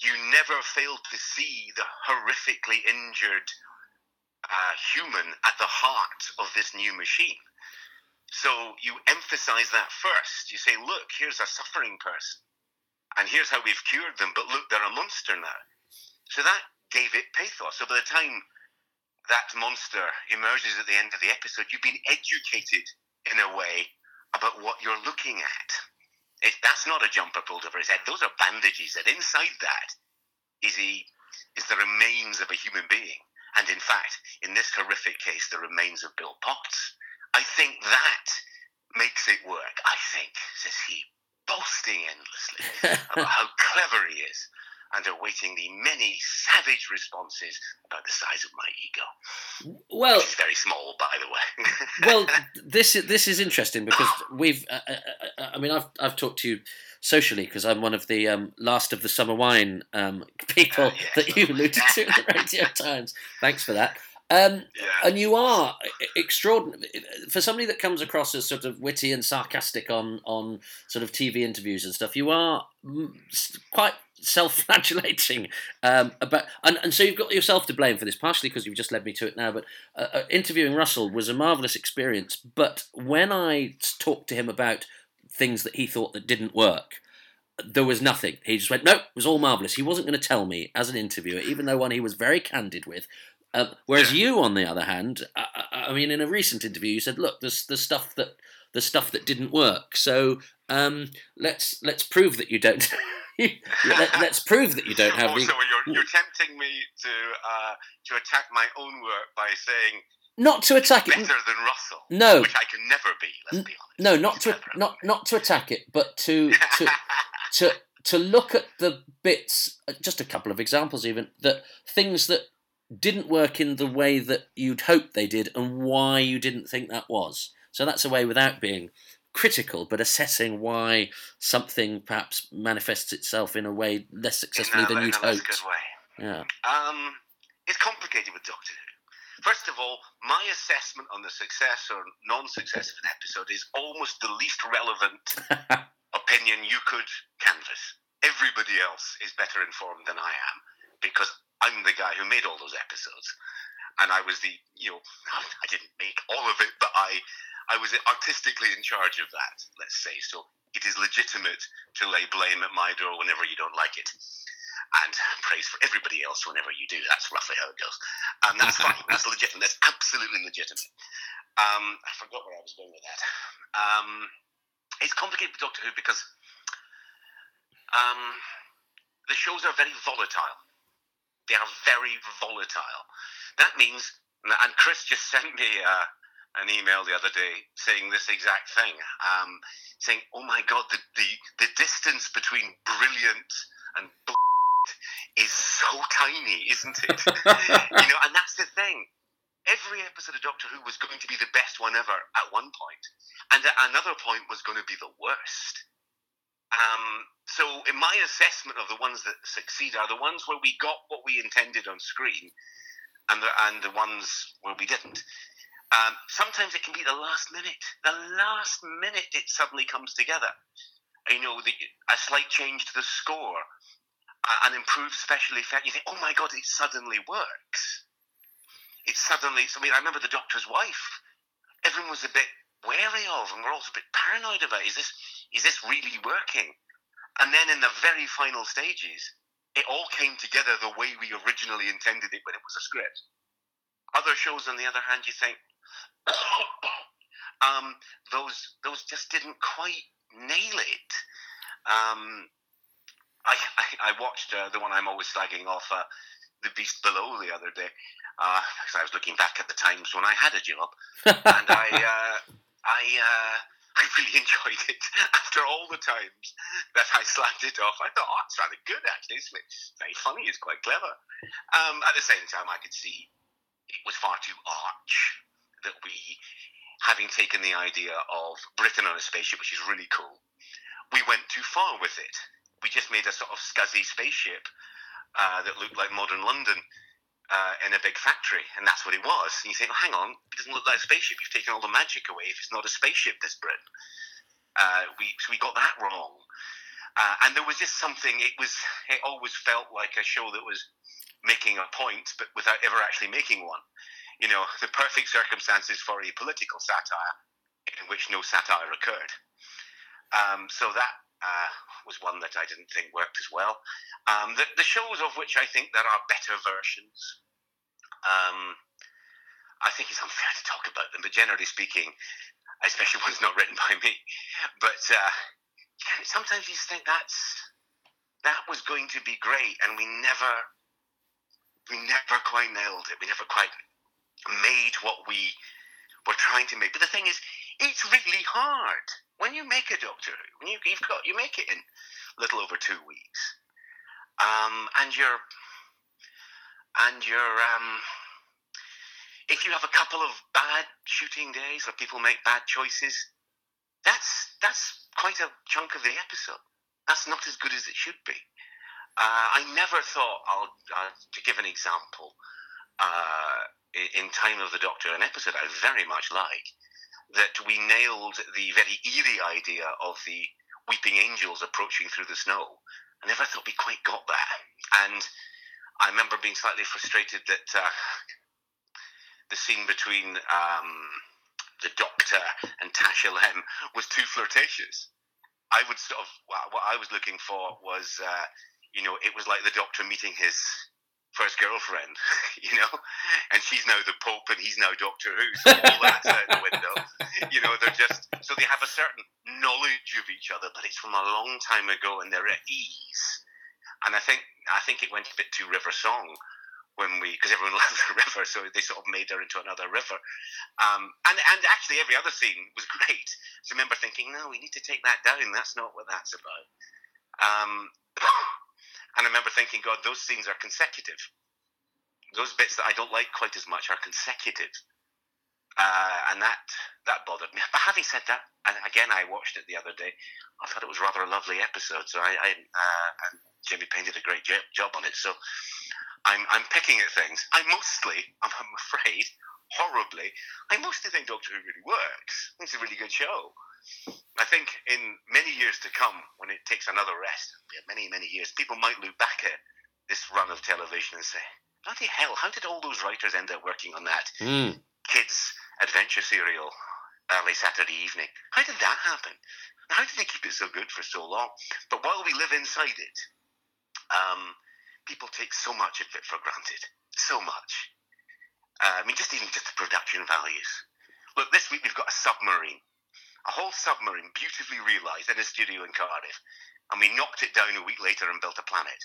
[SPEAKER 2] you never fail to see the horrifically injured uh, human at the heart of this new machine. So you emphasize that first. You say, look, here's a suffering person, and here's how we've cured them, but look, they're a monster now. So that gave it pathos. So by the time that monster emerges at the end of the episode, you've been educated in a way about what you're looking at. If that's not a jumper pulled over his head, those are bandages, and inside that is, a, is the remains of a human being and in fact, in this horrific case, the remains of Bill Potts. I think that makes it work. I think, says he, boasting endlessly about how [LAUGHS] clever he is and awaiting the many savage responses about the size of my ego.
[SPEAKER 1] Well,
[SPEAKER 2] it's very small, by the way.
[SPEAKER 1] well, [LAUGHS] this is this is interesting because we've. Uh, uh, uh, I mean, I've I've talked to you socially because I'm one of the um, last of the summer wine um, [LAUGHS] people [LAUGHS] that you alluded to in the Radio [LAUGHS] Times. Thanks for that. Um, yeah. And you are extraordinary for somebody that comes across as sort of witty and sarcastic on on sort of TV interviews and stuff. You are quite self-flagellating um, about, and, and so you've got yourself to blame for this, partially because you've just led me to it now. But uh, uh, interviewing Russell was a marvelous experience. But when I talked to him about things that he thought that didn't work, there was nothing. He just went, no, it was all marvelous. He wasn't going to tell me as an interviewer, even though one he was very candid with. Um, whereas you, on the other hand, I, I, mean, in a recent interview, you said, look, there's the stuff that the stuff that didn't work. So um, let's let's prove that you don't. [LAUGHS] Let, us [LAUGHS] prove that you don't have.
[SPEAKER 2] Oh, the... you're, you're tempting me to uh, to attack my own work by saying
[SPEAKER 1] not to attack
[SPEAKER 2] better
[SPEAKER 1] it.
[SPEAKER 2] Better than Russell.
[SPEAKER 1] No,
[SPEAKER 2] which I can never be. Let's be honest.
[SPEAKER 1] No, not to not not to attack it, but to to [LAUGHS] to to look at the bits. Uh, just a couple of examples, even that things that didn't work in the way that you'd hoped they did, and why you didn't think that was. So that's a way without being critical, but assessing why something perhaps manifests itself in a way less successfully than you'd hoped.
[SPEAKER 2] good way.
[SPEAKER 1] Yeah.
[SPEAKER 2] Um, it's complicated with Doctor Who. First of all, my assessment on the success or non-success of an episode is almost the least relevant [LAUGHS] opinion you could canvass. Everybody else is better informed than I am because I'm the guy who made all those episodes, and I was the you know [LAUGHS] I didn't make all of it, but I I was artistically in charge of that, let's say. So it is legitimate to lay blame at my door whenever you don't like it. And praise for everybody else whenever you do. That's roughly how it goes. And that's fine. [LAUGHS] That's legitimate. That's absolutely legitimate. Um, I forgot where I was going with that. Um, it's complicated with Doctor Who because um, the shows are very volatile. They are very volatile. That means, and Chris just [LAUGHS] sent me uh, an email the other day saying this exact thing, um, saying, "Oh my God, the, the the distance between brilliant and is so tiny, isn't it? [LAUGHS] you know, and that's the thing. Every episode of Doctor Who was going to be the best one ever at one point, and at another point was going to be the worst. Um, so, in my assessment of the ones that succeed are the ones where we got what we intended on screen, and the, and the ones where we didn't. Um, sometimes it can be the last minute. The last minute it suddenly comes together. You know, the, a slight change to the score, an improved special effect. You think, oh my god, it suddenly works. It suddenly. I mean, I remember the Doctor's wife. Everyone was a bit wary of, and we're also a bit paranoid about. Is this is this really working? And then in the very final stages, it all came together the way we originally intended it when it was a script. Other shows, on the other hand, you think, [COUGHS] um, those those just didn't quite nail it. Um, I, [LAUGHS] I, I watched uh, the one I'm always slagging off, uh, The Beast Below, the other day. Uh, I was looking back at the times when I had a job, and I [LAUGHS] uh, I uh, [LAUGHS] I really enjoyed it. After all the times that I slagged it off, I thought, oh, it's rather good actually. It's very funny. It's quite clever. Um, at the same time, I could see it was far too arch that we, having taken the idea of Britain on a spaceship, which is really cool, we went too far with it. We just made a sort of scuzzy spaceship uh, that looked like modern London uh, in a big factory, and that's what it was. And you think, well, hang on, it doesn't look like a spaceship. You've taken all the magic away if it's not a spaceship, this Britain. Uh, we so we got that wrong. Uh, and there was just something. It was. It always felt like a show that was making a point, but without ever actually making one you know, [LAUGHS] the perfect circumstances for a political satire in which no satire occurred. Um, so that uh, was one that I didn't think worked as well. Um, the, the, shows of which I think there are better versions. Um, I think it's unfair to talk about them, but generally speaking, especially ones not written by me, but uh, sometimes you just think that's that was going to be great, and we never we never quite nailed it. We never quite made what we were trying to make. But the thing is, it's really hard when you make a Doctor Who. When you, have got you make it in a little over two weeks, um, and you're and you're um, if you have a couple of bad shooting days where people make bad choices, that's that's quite a chunk of the episode. That's not as good as it should be. Uh, I never thought, I'll, uh, to give an example, uh, in Time of the Doctor, an episode I very much like, that we nailed the very eerie idea of the weeping angels approaching through the snow. I never thought we quite got that. And I remember being slightly frustrated that uh, the scene between um, the Doctor and Tasha Lem was too flirtatious. I would sort of what I was looking for was, uh, you know, it was like the Doctor meeting his first girlfriend, [LAUGHS] you know, and she's now the Pope and he's now Doctor Who. So all that's out the window. You know, they're just so they have a certain knowledge of each other, but it's from a long time ago and they're at ease. And I think I think it went a bit too River Song when we because everyone [LAUGHS] loves the river, so they sort of made her into another river. Um, and and actually every other scene was [LAUGHS] great. So I remember thinking, no, we need to take that down. That's not what that's about. Um, and I remember thinking, God, those scenes are consecutive. Those bits that I don't like quite as much are consecutive. Uh, and that that bothered me. [LAUGHS] But having said that, and again, I watched it the other day. I thought it was rather a lovely episode. So I, I uh, and Jamie Payne did a great job on it. So I'm I'm picking at things. I mostly, I'm, [LAUGHS] I'm afraid, horribly, I mostly think Doctor Who really works. It's a really good show. I think in many years to come, when it takes another rest, many, many years, people might look back at this run of television and say, bloody hell, how did all those writers end up working on that mm. kids' adventure serial early Saturday evening? How did that happen? How did they keep it so good for so long? But while we live inside it, um, people take so much of it for granted. So much. Uh, I mean, just even just the production values. Look, this week we've got a submarine a whole submarine beautifully realized in a studio in Cardiff, and we knocked it down a week later and built a planet.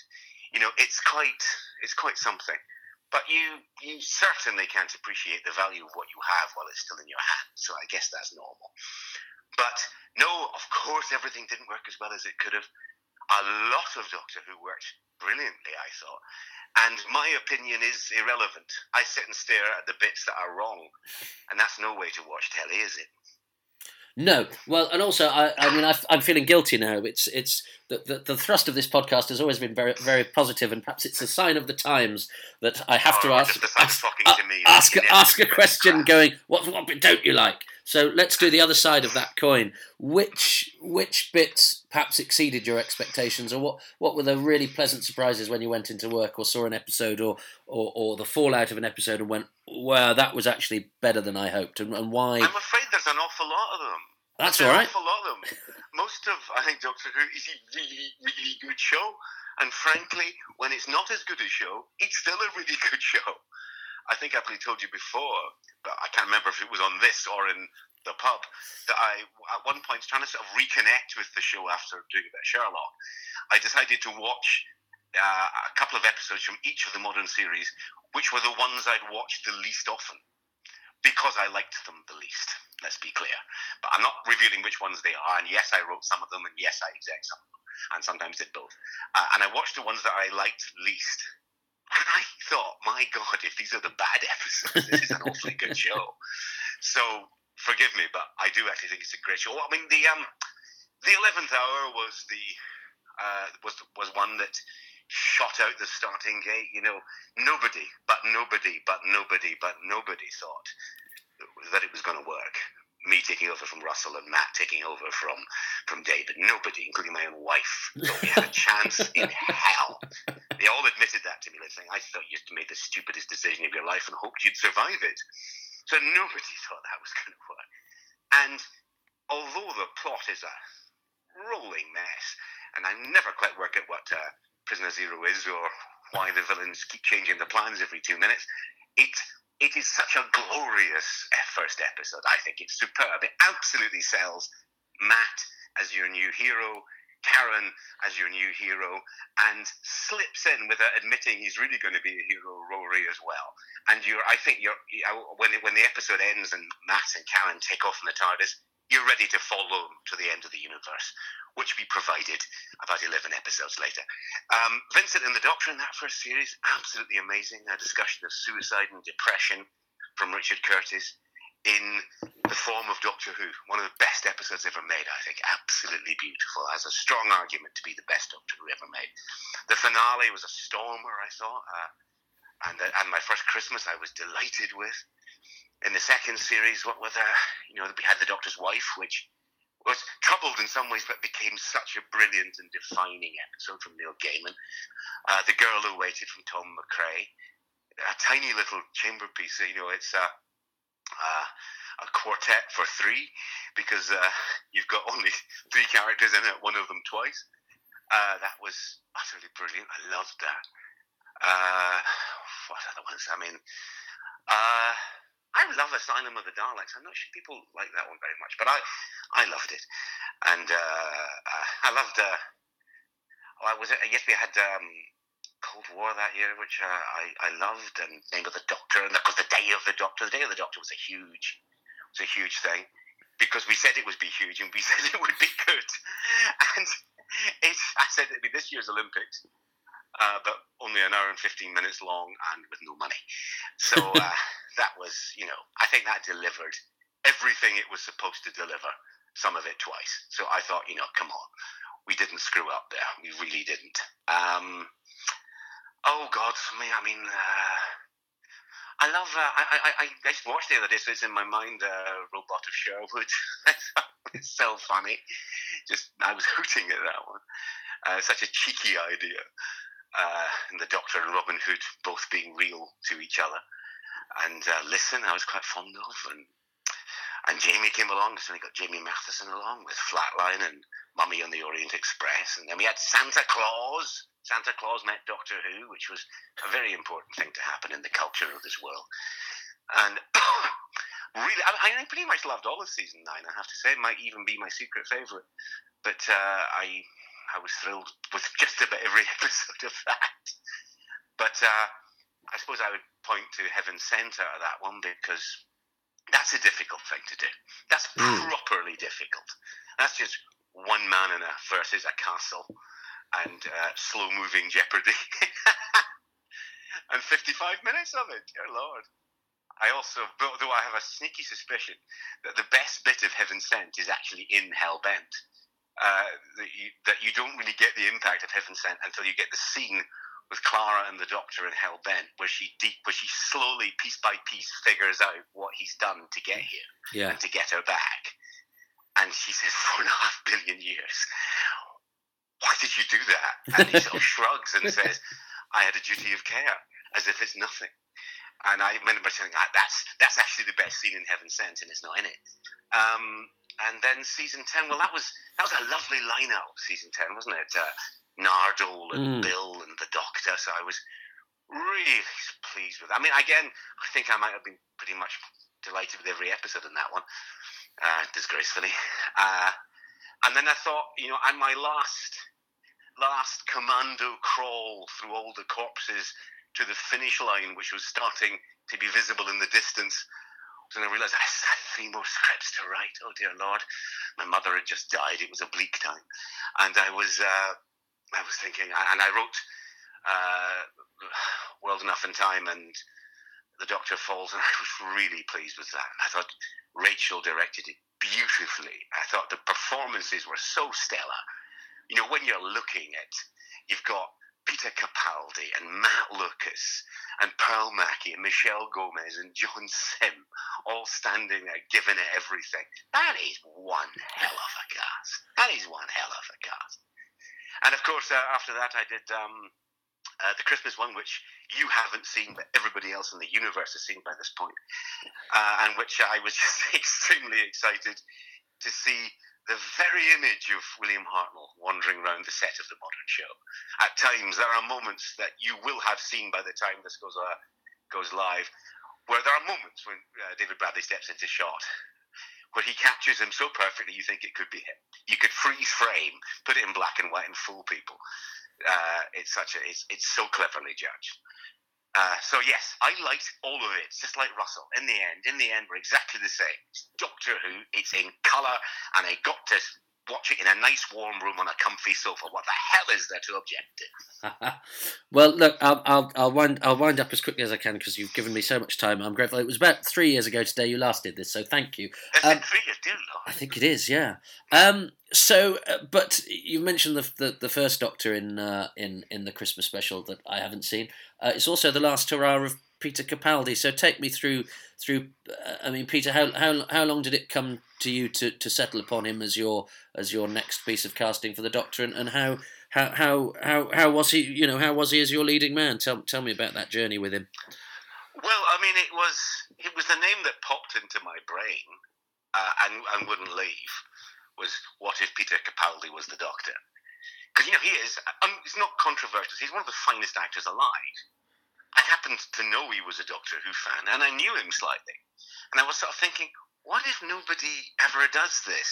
[SPEAKER 2] You know, it's quite it's quite something. But you you certainly can't appreciate the value of what you have while it's still in your hand. So I guess that's normal. But no, of course everything didn't work as well as it could have. A lot of Doctor Who worked brilliantly, I thought. And my opinion is irrelevant. I sit and stare at the bits that are wrong. And that's no way to watch telly, is it?
[SPEAKER 1] No, well, and also, I, I mean, I, am feeling guilty now. It's it's the, the, the thrust of this podcast has always been very very positive, and perhaps it's a sign of the times that I have oh, to ask ask, ask, ask a question, going, what what bit don't you like? So let's do the other side of that coin. Which which bits perhaps exceeded your expectations, or what what were the really pleasant surprises when you went into work or saw an episode, or or, or the fallout of an episode, and went, "Wow, that was actually better than I hoped," and, and why?
[SPEAKER 2] I'm afraid there's an awful lot of them.
[SPEAKER 1] That's all right.
[SPEAKER 2] Awful lot of them. Most of I think Doctor Who is a really, really good show, and frankly, when it's not as good a show, it's still a really good show. I think I've probably told you before, but I can't remember if it was on this or in the pub that I at one point trying to sort of reconnect with the show after doing a bit of Sherlock. I decided to watch uh, a couple of episodes from each of the modern series, which were the ones I'd watched the least often because I liked them the least. Let's be clear. But I'm not revealing which ones they are. And yes, I wrote some of them, and yes, I exec some of them, and sometimes did both. Uh, and I watched the ones that I liked least. And I thought, my God, if these are the bad [LAUGHS] episodes, this is an awfully good show. So forgive me, but I do actually think it's a great show. I mean, the um, the eleventh hour was the uh, was was one that shot out the starting gate. You know, nobody, but nobody, but nobody, but nobody thought that it was going to work. Me taking over from Russell and Matt taking over from from David. Nobody, including my own wife, thought we had a chance in hell. They all admitted that to me. They're saying, "I thought you made the stupidest decision of your life and hoped you'd survive it." So nobody [LAUGHS] thought that was going to work. And although the plot is a rolling mess, and I never quite work out what uh, Prisoner Zero is or why the villains keep changing the plans every two minutes. It it is such a glorious eh, first episode. I think it's superb. It absolutely sells Matt as your new hero, Karen as your new hero, and slips in without admitting he's really going to be a hero, Rory as well. And you're, I think you're when when the episode ends and Matt and Karen take off in the TARDIS, you're ready to follow to the end of the universe which we provided about 11 episodes later. Um, Vincent and the Doctor in that first series, absolutely amazing. A discussion of suicide and depression from Richard Curtis in the form of Doctor Who. One of the best episodes ever made, I think. Absolutely beautiful. Has a strong argument to be the best Doctor Who ever made. The finale was a stormer, I thought. Uh, and, uh, and my first Christmas I was delighted with. In the second series, what was uh, you know, we had the Doctor's wife, which was troubled in some ways, but became such a brilliant and defining episode from Neil Gaiman. Uh, the Girl Who Waited from Tom MacRae, a tiny little chamber piece. You know, it's a, uh, a quartet for three because uh, you've got only [LAUGHS] three characters in it, one of them twice. Uh, that was utterly brilliant. I loved that. Uh, what other ones? I mean, uh, I love Asylum of the Daleks. I'm not sure people like that one very much, but I, I loved it, and uh, [LAUGHS] I loved. Uh, oh, was it? Yes, we had um, Cold War that year, which uh, I, I loved, and Name of the Doctor, and of course the Day of the Doctor. The Day of the Doctor was a huge was a huge thing because we said it would be huge and we [LAUGHS] said it would be good. And it's, I said it'd be this year's Olympics, uh, but only an hour and 15 minutes long and with no money. So [LAUGHS] uh, that was, you know, I think that delivered everything it was supposed to deliver, some of it twice. So I thought, you know, come on, we didn't screw up there. We really didn't. Um, oh, God, for me, I mean, uh, I love. Uh, I, I I just watched the other day, so it's in my mind. Uh, Robot of Sherwood. [LAUGHS] it's so funny. Just I was hooting at that one. Uh, such a cheeky idea. Uh, and the Doctor and Robin Hood both being real to each other. And uh, listen, I was quite fond of. And and Jamie came along, so we got Jamie Mathieson along with Flatline and Mummy on the Orient Express. And then we had Santa Claus Santa Claus met Doctor Who, which was a very important thing to happen in the culture of this world. And [COUGHS] really, I, I, pretty much loved all of season nine. I have to say, it might even be my secret favorite. But uh, I, I was thrilled with just about every [LAUGHS] episode of that. But uh, I suppose I would point to Heaven Sent out of that one because that's a difficult thing to do. That's mm. properly difficult. That's just one man in a versus a castle and uh, slow moving Jeopardy. [LAUGHS] and 55 minutes of it, dear Lord. I also, though I have a sneaky suspicion that the best bit of Heaven Sent is actually in Hell Bent. Uh, that, you, that you don't really get the impact of Heaven Sent until you get the scene with Clara and the Doctor in Hell Bent, where she deep, where she slowly, piece by piece, figures out what he's done to get here
[SPEAKER 1] yeah.
[SPEAKER 2] and to get her back. And she says, [LAUGHS] four and a half billion years why did you do that? And he sort of [LAUGHS] shrugs and says, I had a duty of care, as if it's nothing. And I remember saying, that's that's actually the best scene in Heaven Sent, and it's not in it. Um, and then season ten, well, that was that was a lovely lineup. Season ten, wasn't it? Uh, Nardole and mm. Bill and the Doctor. So I was really pleased with. That. I mean, again, I think I might have been pretty much delighted with every episode in that one, uh, disgracefully. Uh, and then I thought, you know, and my last last commando crawl through all the corpses to the finish line, which was starting to be visible in the distance. And I realised I had [LAUGHS] three more scripts to write. Oh dear Lord, my mother had just died. It was a bleak time, and I was uh, I was thinking, and I wrote uh, World Enough and Time and The Doctor Falls, and [LAUGHS] I was really pleased with that. I thought Rachel directed it beautifully. I thought the performances were so stellar you know, when you're looking at, you've got Peter Capaldi and Matt Lucas and Pearl Mackie and Michelle Gomez and John Simm all standing there giving it everything. That is one hell of a cast. That is one hell of a cast. And of course, uh, after that, I did um, uh, the Christmas one, which you haven't seen, but everybody else in the universe has seen by this point, uh, and which I was [LAUGHS] just extremely excited to see the very image of William Hartnell wandering around the set of the modern show. At times, there are moments that you will have seen by the time this goes uh, goes live, where there are moments when uh, David Bradley steps into shot, where he captures him so perfectly you think it could be him. You could freeze frame, put it in black and white, and fool people. Uh, it's such a it's it's so cleverly judged. Uh, so yes, I liked all of it, just like Russell. In the end, in the end, we're exactly the same. It's Doctor Who. It's in colour, and I got to watch it in a nice warm room on a comfy sofa. What the hell is there to object
[SPEAKER 1] to? [LAUGHS] well, look, I'll, I'll, I'll, wind, I'll wind up as quickly as I can because you've given me so much time. I'm grateful. It was about three years ago today you last did this, so thank you.
[SPEAKER 2] Um, three years, dear Lord.
[SPEAKER 1] I think it is, yeah. Um, so, uh, but you mentioned the, the, the first Doctor in uh, in in the Christmas special that I haven't seen. Uh, it's also the last hurrah of Peter Capaldi. So take me through through. Uh, I mean, Peter, how how how long did it come to you to, to settle upon him as your as your next piece of casting for the Doctor, and, and how how how how how was he? You know, how was he as your leading man? Tell tell me about that journey with him.
[SPEAKER 2] Well, I mean, it was it was the name that popped into my brain uh, and and wouldn't leave. Was what if Peter Capaldi was the Doctor? Because you know he is. Um, it's not controversial. He's one of the finest actors alive. I happened to know he was a Doctor Who fan, and I knew him slightly. And I was sort of thinking, what if nobody ever does this?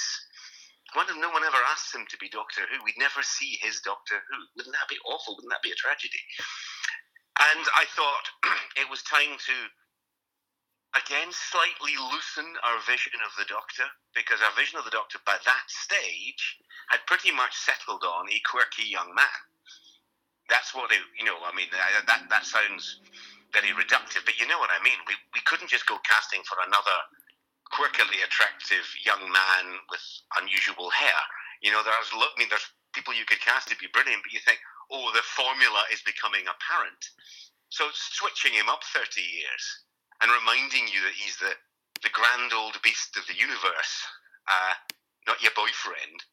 [SPEAKER 2] What if no one ever asks him to be Doctor Who? We'd never see his Doctor Who. Wouldn't that be awful? Wouldn't that be a tragedy? And I thought [CLEARS THROAT] it was time to, again, slightly loosen our vision of the Doctor, because our vision of the Doctor by that stage had pretty much settled on a quirky young man. That's what it, you know, I mean, that, that sounds very reductive, but you know what I mean. We, we couldn't just go casting for another quirkily attractive young man with unusual hair. You know, there's, I mean, there's people you could cast to be brilliant, but you think, oh, the formula is becoming apparent. So switching him up 30 years and reminding you that he's the, the grand old beast of the universe, uh, not your boyfriend,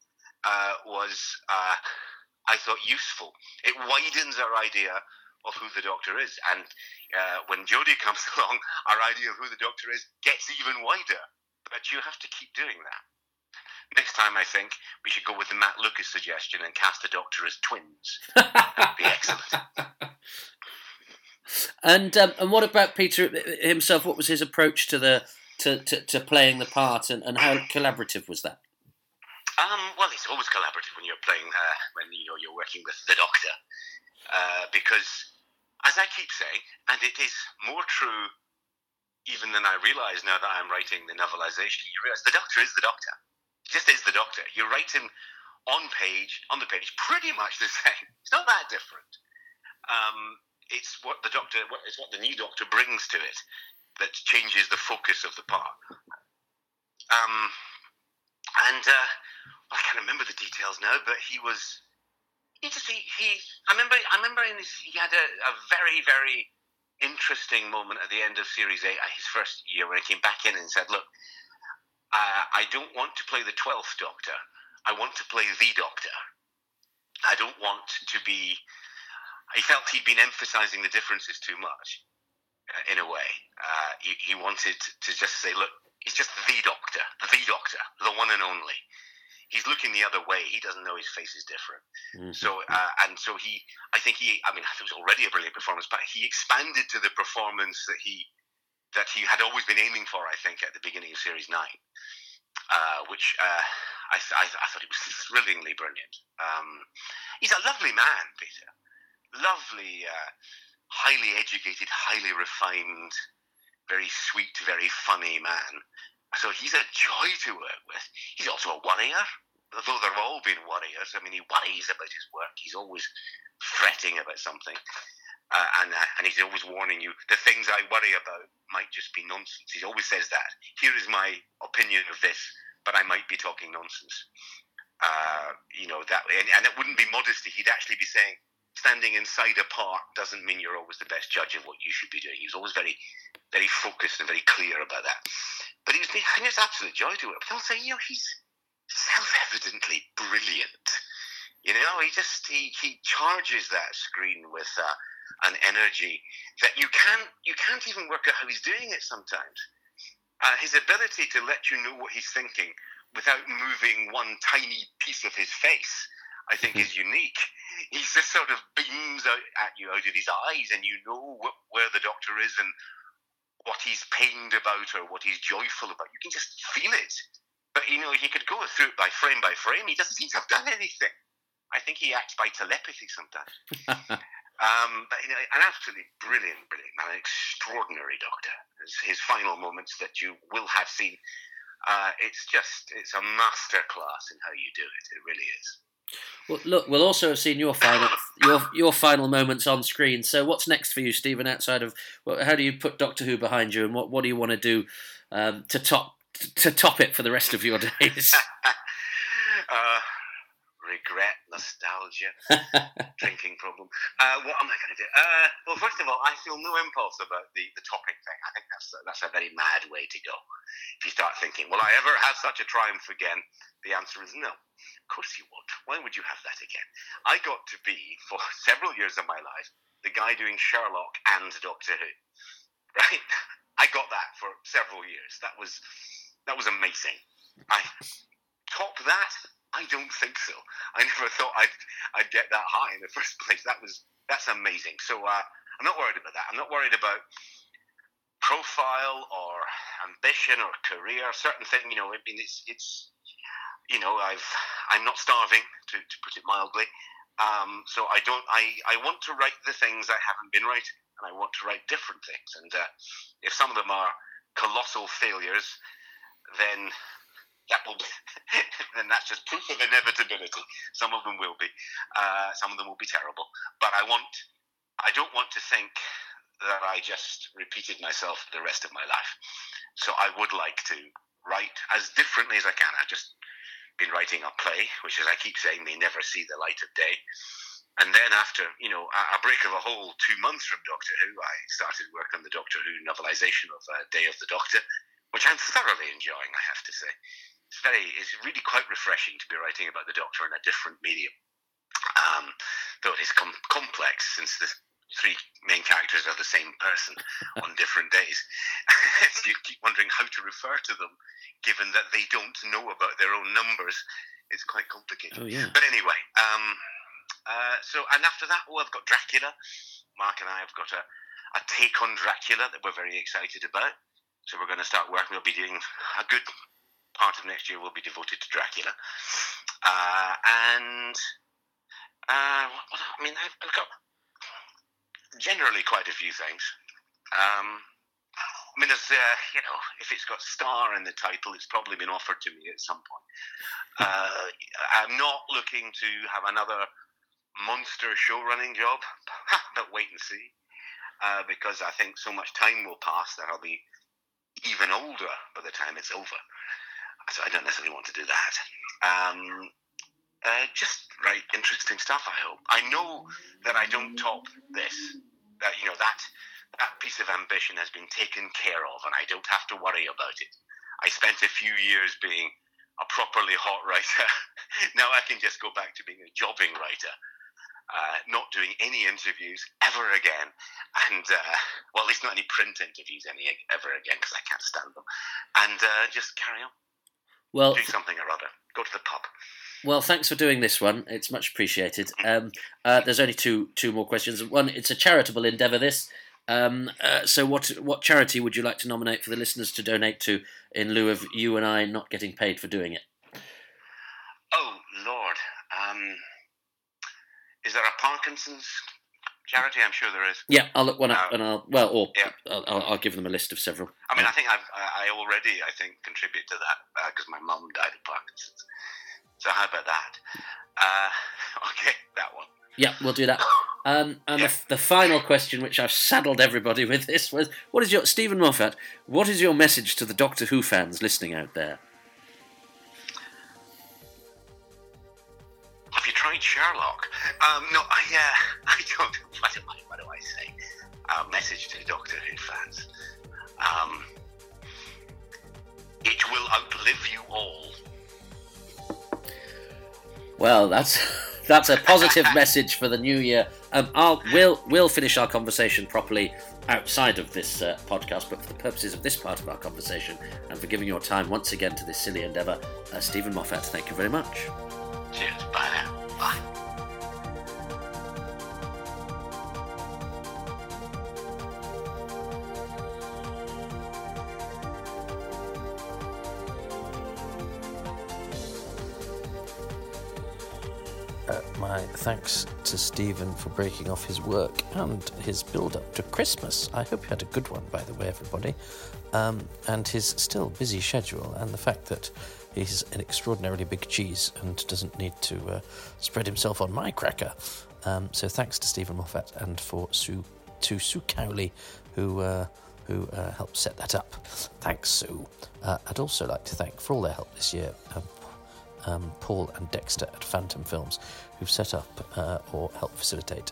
[SPEAKER 2] uh, was, uh, I thought, useful. It widens our idea of who the Doctor is. And uh, when Jodie [LAUGHS] comes along, our idea of who the Doctor is gets even wider. But you have to keep doing that. Next time, I think we should go with the Matt Lucas suggestion and cast the Doctor as twins. That'd be excellent. [LAUGHS]
[SPEAKER 1] And um, and what about Peter himself? What was his approach to the to, to, to playing the part, and, and how collaborative was that?
[SPEAKER 2] Um, well, it's always collaborative when you're playing uh, when you know you're working with the Doctor, uh, because as I keep saying, and it is more true even than I realise now that I'm writing the novelization. You realise the Doctor is the Doctor just is the Doctor. You're writing on page on the page pretty much the [LAUGHS] same. It's not that different. Um, it's what the Doctor, what, it's what the new Doctor brings to it that changes the focus of the part. Um, and uh, I can't remember the details now, but he was. He just he, he I remember I remember in his, he had a, a very very interesting moment at the end of series eight, his first year when he came back in and said, "Look, uh, I don't want to play the 12th Doctor. I want to play the Doctor. I don't want to be. He felt he'd been emphasizing the differences too much, uh, in a way. Uh, he, he, wanted to just say, look, he's just the Doctor, the Doctor, the one and only. He's looking the other way. He doesn't know his face is different. Mm-hmm. So, uh, and so he, I think he, I mean, it was already a brilliant performance, but he expanded to the performance that he that he had always been aiming for, I think, at the beginning of Series 9, uh, which uh, I, I, I, thought he was thrillingly brilliant. Um, he's a lovely man, Peter. Lovely, uh, highly educated, highly refined, very sweet, very funny man. So he's a joy to work with. He's also a worrier, though they've all been worriers. I mean, he worries about his work. He's always fretting about something. Uh, and uh, and he's always warning you the things I worry about might just be nonsense. He always says that. Here is my opinion of this, but I might be talking nonsense. Uh, you know that, and, and, it wouldn't be modesty. He'd actually be saying, standing inside a park doesn't mean you're always the best judge of what you should be doing. He was always very, very focused and very clear about that. But he was, was absolute joy to it. But also, you know, he's self-evidently brilliant. You know, he just he he charges that screen with. Uh, and energy that you can't you can't even work out how he's doing it sometimes. Uh, his ability to let you know what he's thinking without moving one tiny piece of his face, I think, is unique. He just sort of beams out at you out of his eyes, and you know wh- where the doctor is and what he's pained about or what he's joyful about. You can just feel it. But you know, he could go through it by frame by frame. He doesn't seem to have done anything. I think he acts by telepathy sometimes. [LAUGHS] Um, but you know, an absolutely brilliant, brilliant man, an extraordinary doctor. His, his final moments that you will have seen. Uh, it's just, it's a masterclass in how you do it. It really is.
[SPEAKER 1] Well, look, we'll also have seen your final your your final moments on screen. So, what's next for you, Steven? Outside of well, how do you put Doctor Who behind you, and what what do you want to do um, to top to top it for the rest of your [LAUGHS] days? [LAUGHS]
[SPEAKER 2] uh, regret, nostalgia, [LAUGHS] drinking problem. Uh, what am I going to do? Uh, well, first of all, I feel no impulse about the, the topping thing. I think that's a, that's a very mad way to go. If you start thinking, will I ever have such a triumph again? The answer is no. Of course you won't. Why would you have that again? I got to be, for [LAUGHS] several years of my life, the guy doing Sherlock and Doctor Who. [LAUGHS] right? I got that for several years. That was that was amazing. I top that. I don't think so. I [LAUGHS] never thought I'd I'd get that high in the first [LAUGHS] place. That was that's amazing. So uh, I'm not worried about that. I'm not worried about profile or ambition or career. Certain thing, you know. I mean, it's it's you know, I've I'm not starving to, to put it mildly. Um, so I don't. I, I want to write the things I haven't been writing, and I want to write different things. And uh, if some of them are colossal failures, then that will be, [LAUGHS] then that's just proof of inevitability. Some of them will be, uh, some of them will be terrible. But I want, I don't want to think that I just repeated myself for the rest of my life. So I would like to write as differently as I can. I've just been writing a play, which, as I keep saying, may never see the light of day. And then after, you know, a break of a whole two months from Doctor Who, I started work on the Doctor Who novelization of uh, Day of the Doctor, which I'm thoroughly enjoying, I have to say. It's very, it's really quite refreshing to be writing about the Doctor in a different medium. Um, though it is com- complex since the three main characters are the same person [LAUGHS] on different days. [LAUGHS] you keep wondering how to refer to them given that they don't know about their own numbers. It's quite complicated.
[SPEAKER 1] Oh, yeah.
[SPEAKER 2] But anyway, um, uh, so, and after that, oh, I've got Dracula. Mark and I have got a, a take on Dracula that we're very excited about. So we're going to start working. We'll be doing a good part of next year will be devoted to Dracula. Uh, and uh, I mean, I've, I've, got generally quite a few things. Um, I mean, there's, uh, you know, if it's got star in the title, it's probably been offered to me at some point. [LAUGHS] Uh, I'm not looking to have another monster show running job, [LAUGHS] but wait and see. Uh, because I think so much time will pass that I'll be even older by the time it's over. So I don't necessarily want to do that. Um, uh, just write interesting stuff, I hope. I know that I don't top this. That, you know, that that piece of ambition has been taken care of and I don't have to worry about it. I spent a few years being a properly hot writer. [LAUGHS] now I can just go back to being a jobbing writer, uh, not doing any interviews ever again. And, uh, well, at least not any print interviews any ever again because I can't stand them. And uh, just carry on.
[SPEAKER 1] Well,
[SPEAKER 2] do something or other. Go to the pub.
[SPEAKER 1] Well, thanks for doing this one. It's much appreciated. Um, uh, there's only two two more questions. One, it's a charitable endeavour. This, um, uh, so, what what charity would you like to nominate for the listeners to donate to in lieu of you and I not getting paid for doing it?
[SPEAKER 2] Oh Lord, um, is there a Parkinson's charity? I'm sure there is.
[SPEAKER 1] Yeah, I'll look one up, uh, and I'll well, or yeah. I'll, I'll, I'll, give them a list of several.
[SPEAKER 2] I mean, I think I've I already I think contribute to that because uh, my mum died of Parkinson's. So how about that? Uh, [LAUGHS] okay, that one.
[SPEAKER 1] Yeah, we'll do that. [COUGHS] Um, and the, the, final question, which I've saddled everybody with this, was: What is your Steven Moffat? What is your message to the Doctor Who fans listening out there?
[SPEAKER 2] Have you tried Sherlock? Um, no, I, uh, [LAUGHS] I don't. What do I, what do I say? Uh, message to the Doctor Who fans: um, It will outlive you all.
[SPEAKER 1] Well, that's [LAUGHS] that's a positive [LAUGHS] message for the new year. Um, I'll we'll we'll finish our conversation properly outside of this uh, podcast, but for the purposes of this part of our conversation and for giving your time once again to this silly endeavour, uh, Steven Moffat, thank you very much.
[SPEAKER 2] Cheers. Bye now. Bye.
[SPEAKER 3] my thanks to Steven for breaking off his work and his build up to Christmas. I hope you had a good one, by the way, everybody. Um, and his still busy schedule, and the fact that he's an extraordinarily big cheese and doesn't need to uh, spread himself on my cracker. Um, so thanks to Steven Moffat and for Sue to Sue Cowley, who. Uh, who uh, helped set that up. Thanks, Sue. Uh, I'd also like to thank for all their help this year um, um, Paul and Dexter at Phantom Films, who've set up uh, or helped facilitate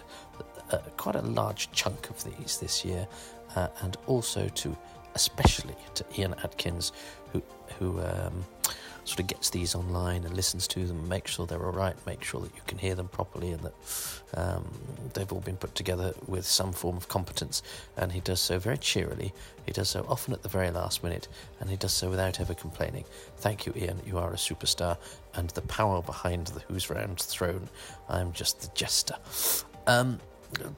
[SPEAKER 3] uh, quite a large chunk of these this year, and also to especially to Ian Atkins, who who um,
[SPEAKER 1] sort of gets these online and listens to them, makes sure they're all right, makes sure that you can hear them properly and that um, they've all been put together with some form of competence. And he does so very cheerily. He does so often at the very last minute, and he does so without ever complaining. Thank you, Ian. You are a superstar, and the power behind the Who's Round throne. I'm just the jester. Um,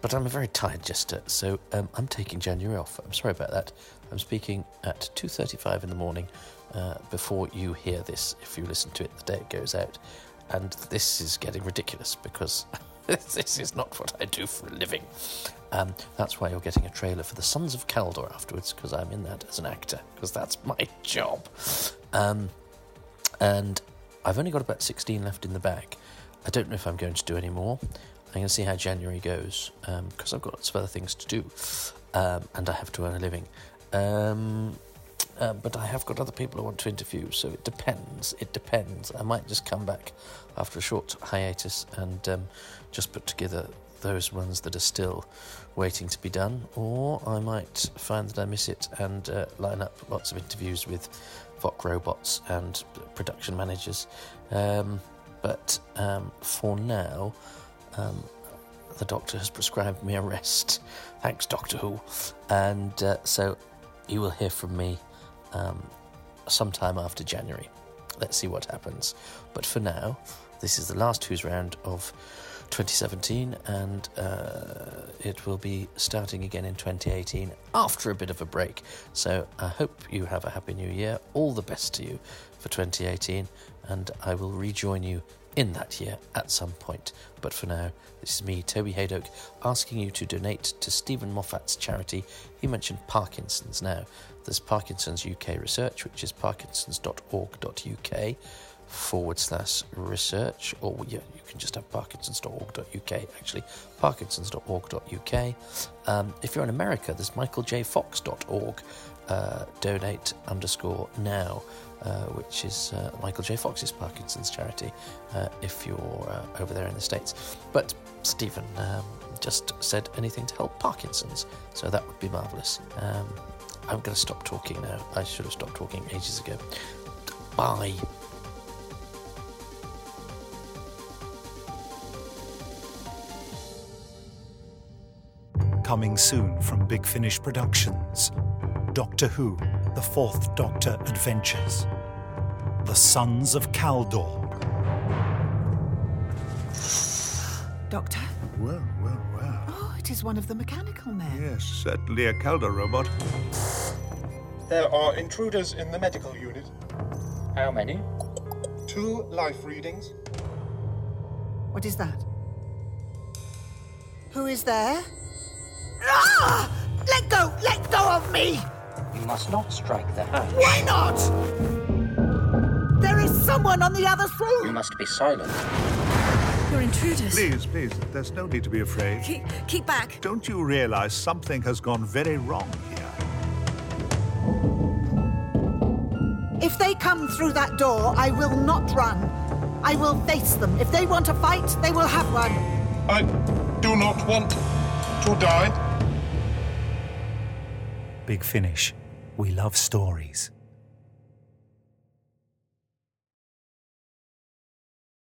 [SPEAKER 1] but I'm a very tired jester, so um, I'm taking January off. I'm sorry about that. I'm speaking at 2:35 in the morning uh, before you hear this. If you listen to it the day it goes out, and this is getting ridiculous because [LAUGHS] this is not what I do for a living. Um, that's why you're getting a trailer for the Sons of Kaldor afterwards because I'm in that as an actor because that's my [LAUGHS] job. Um, and I've only got about 16 left in the bag. I don't know if I'm going to do any more. I'm going to see how January goes because um, I've got lots of other things to do um, and I have to earn a living. Um, uh, but I have got other people I want to interview, so it depends. It depends. I might just come back after a short hiatus and um, just put together those ones that are still waiting to be done, or I might find that I miss it and uh, line up lots of interviews with VOC robots and production managers. Um, but um, for now, um, the doctor has prescribed me a rest. [LAUGHS] Thanks, Doctor Who. And uh, so you will hear from me um, sometime after January. Let's see what happens. But for now, this is the last Who's Round of 2017, and uh, it will be starting again in 2018 after a bit of a break. So I hope you have a happy new year. All the best to you for 2018, and I will rejoin you in that year at some point. But for now, this is me, Toby Hadoke, asking you to donate to Steven Moffat's charity. He mentioned Parkinson's now. There's Parkinson's UK Research, which is parkinsons.org.uk forward slash research, or yeah, you can just have parkinsons.org.uk actually, parkinsons.org.uk. Um, if you're in America, there's michaeljfox.org, uh, donate underscore now, uh, which is uh, Michael J. Fox's Parkinson's charity, uh, if you're uh, over there in the States. But Steven um, just said anything to help Parkinson's, so that would be marvellous. Um, I'm going to stop talking now. I should have stopped talking ages ago. Bye.
[SPEAKER 4] Coming soon from Big Finish Productions Doctor Who The Fourth Doctor Adventures. The Sons of Kaldor.
[SPEAKER 5] Doctor?
[SPEAKER 6] Well, well, well.
[SPEAKER 5] Oh, it is one of the mechanical men.
[SPEAKER 6] Yes, certainly a Kaldor robot.
[SPEAKER 7] There are intruders in the medical unit.
[SPEAKER 8] How many?
[SPEAKER 7] Two life readings.
[SPEAKER 5] What is that? Who is there? Ah! Let go! Let go of me!
[SPEAKER 8] You must not strike the hatch.
[SPEAKER 5] Why not? There is someone on the other
[SPEAKER 8] You must be silent.
[SPEAKER 9] You're intruders.
[SPEAKER 6] Please, please, there's no need to be afraid.
[SPEAKER 9] Keep, keep back.
[SPEAKER 6] Don't you realize something has gone very wrong here?
[SPEAKER 5] If they come through that door, I will not run. I will face them. If they want a fight, they will have one.
[SPEAKER 7] I do not want to die.
[SPEAKER 4] Big Finish. We love stories.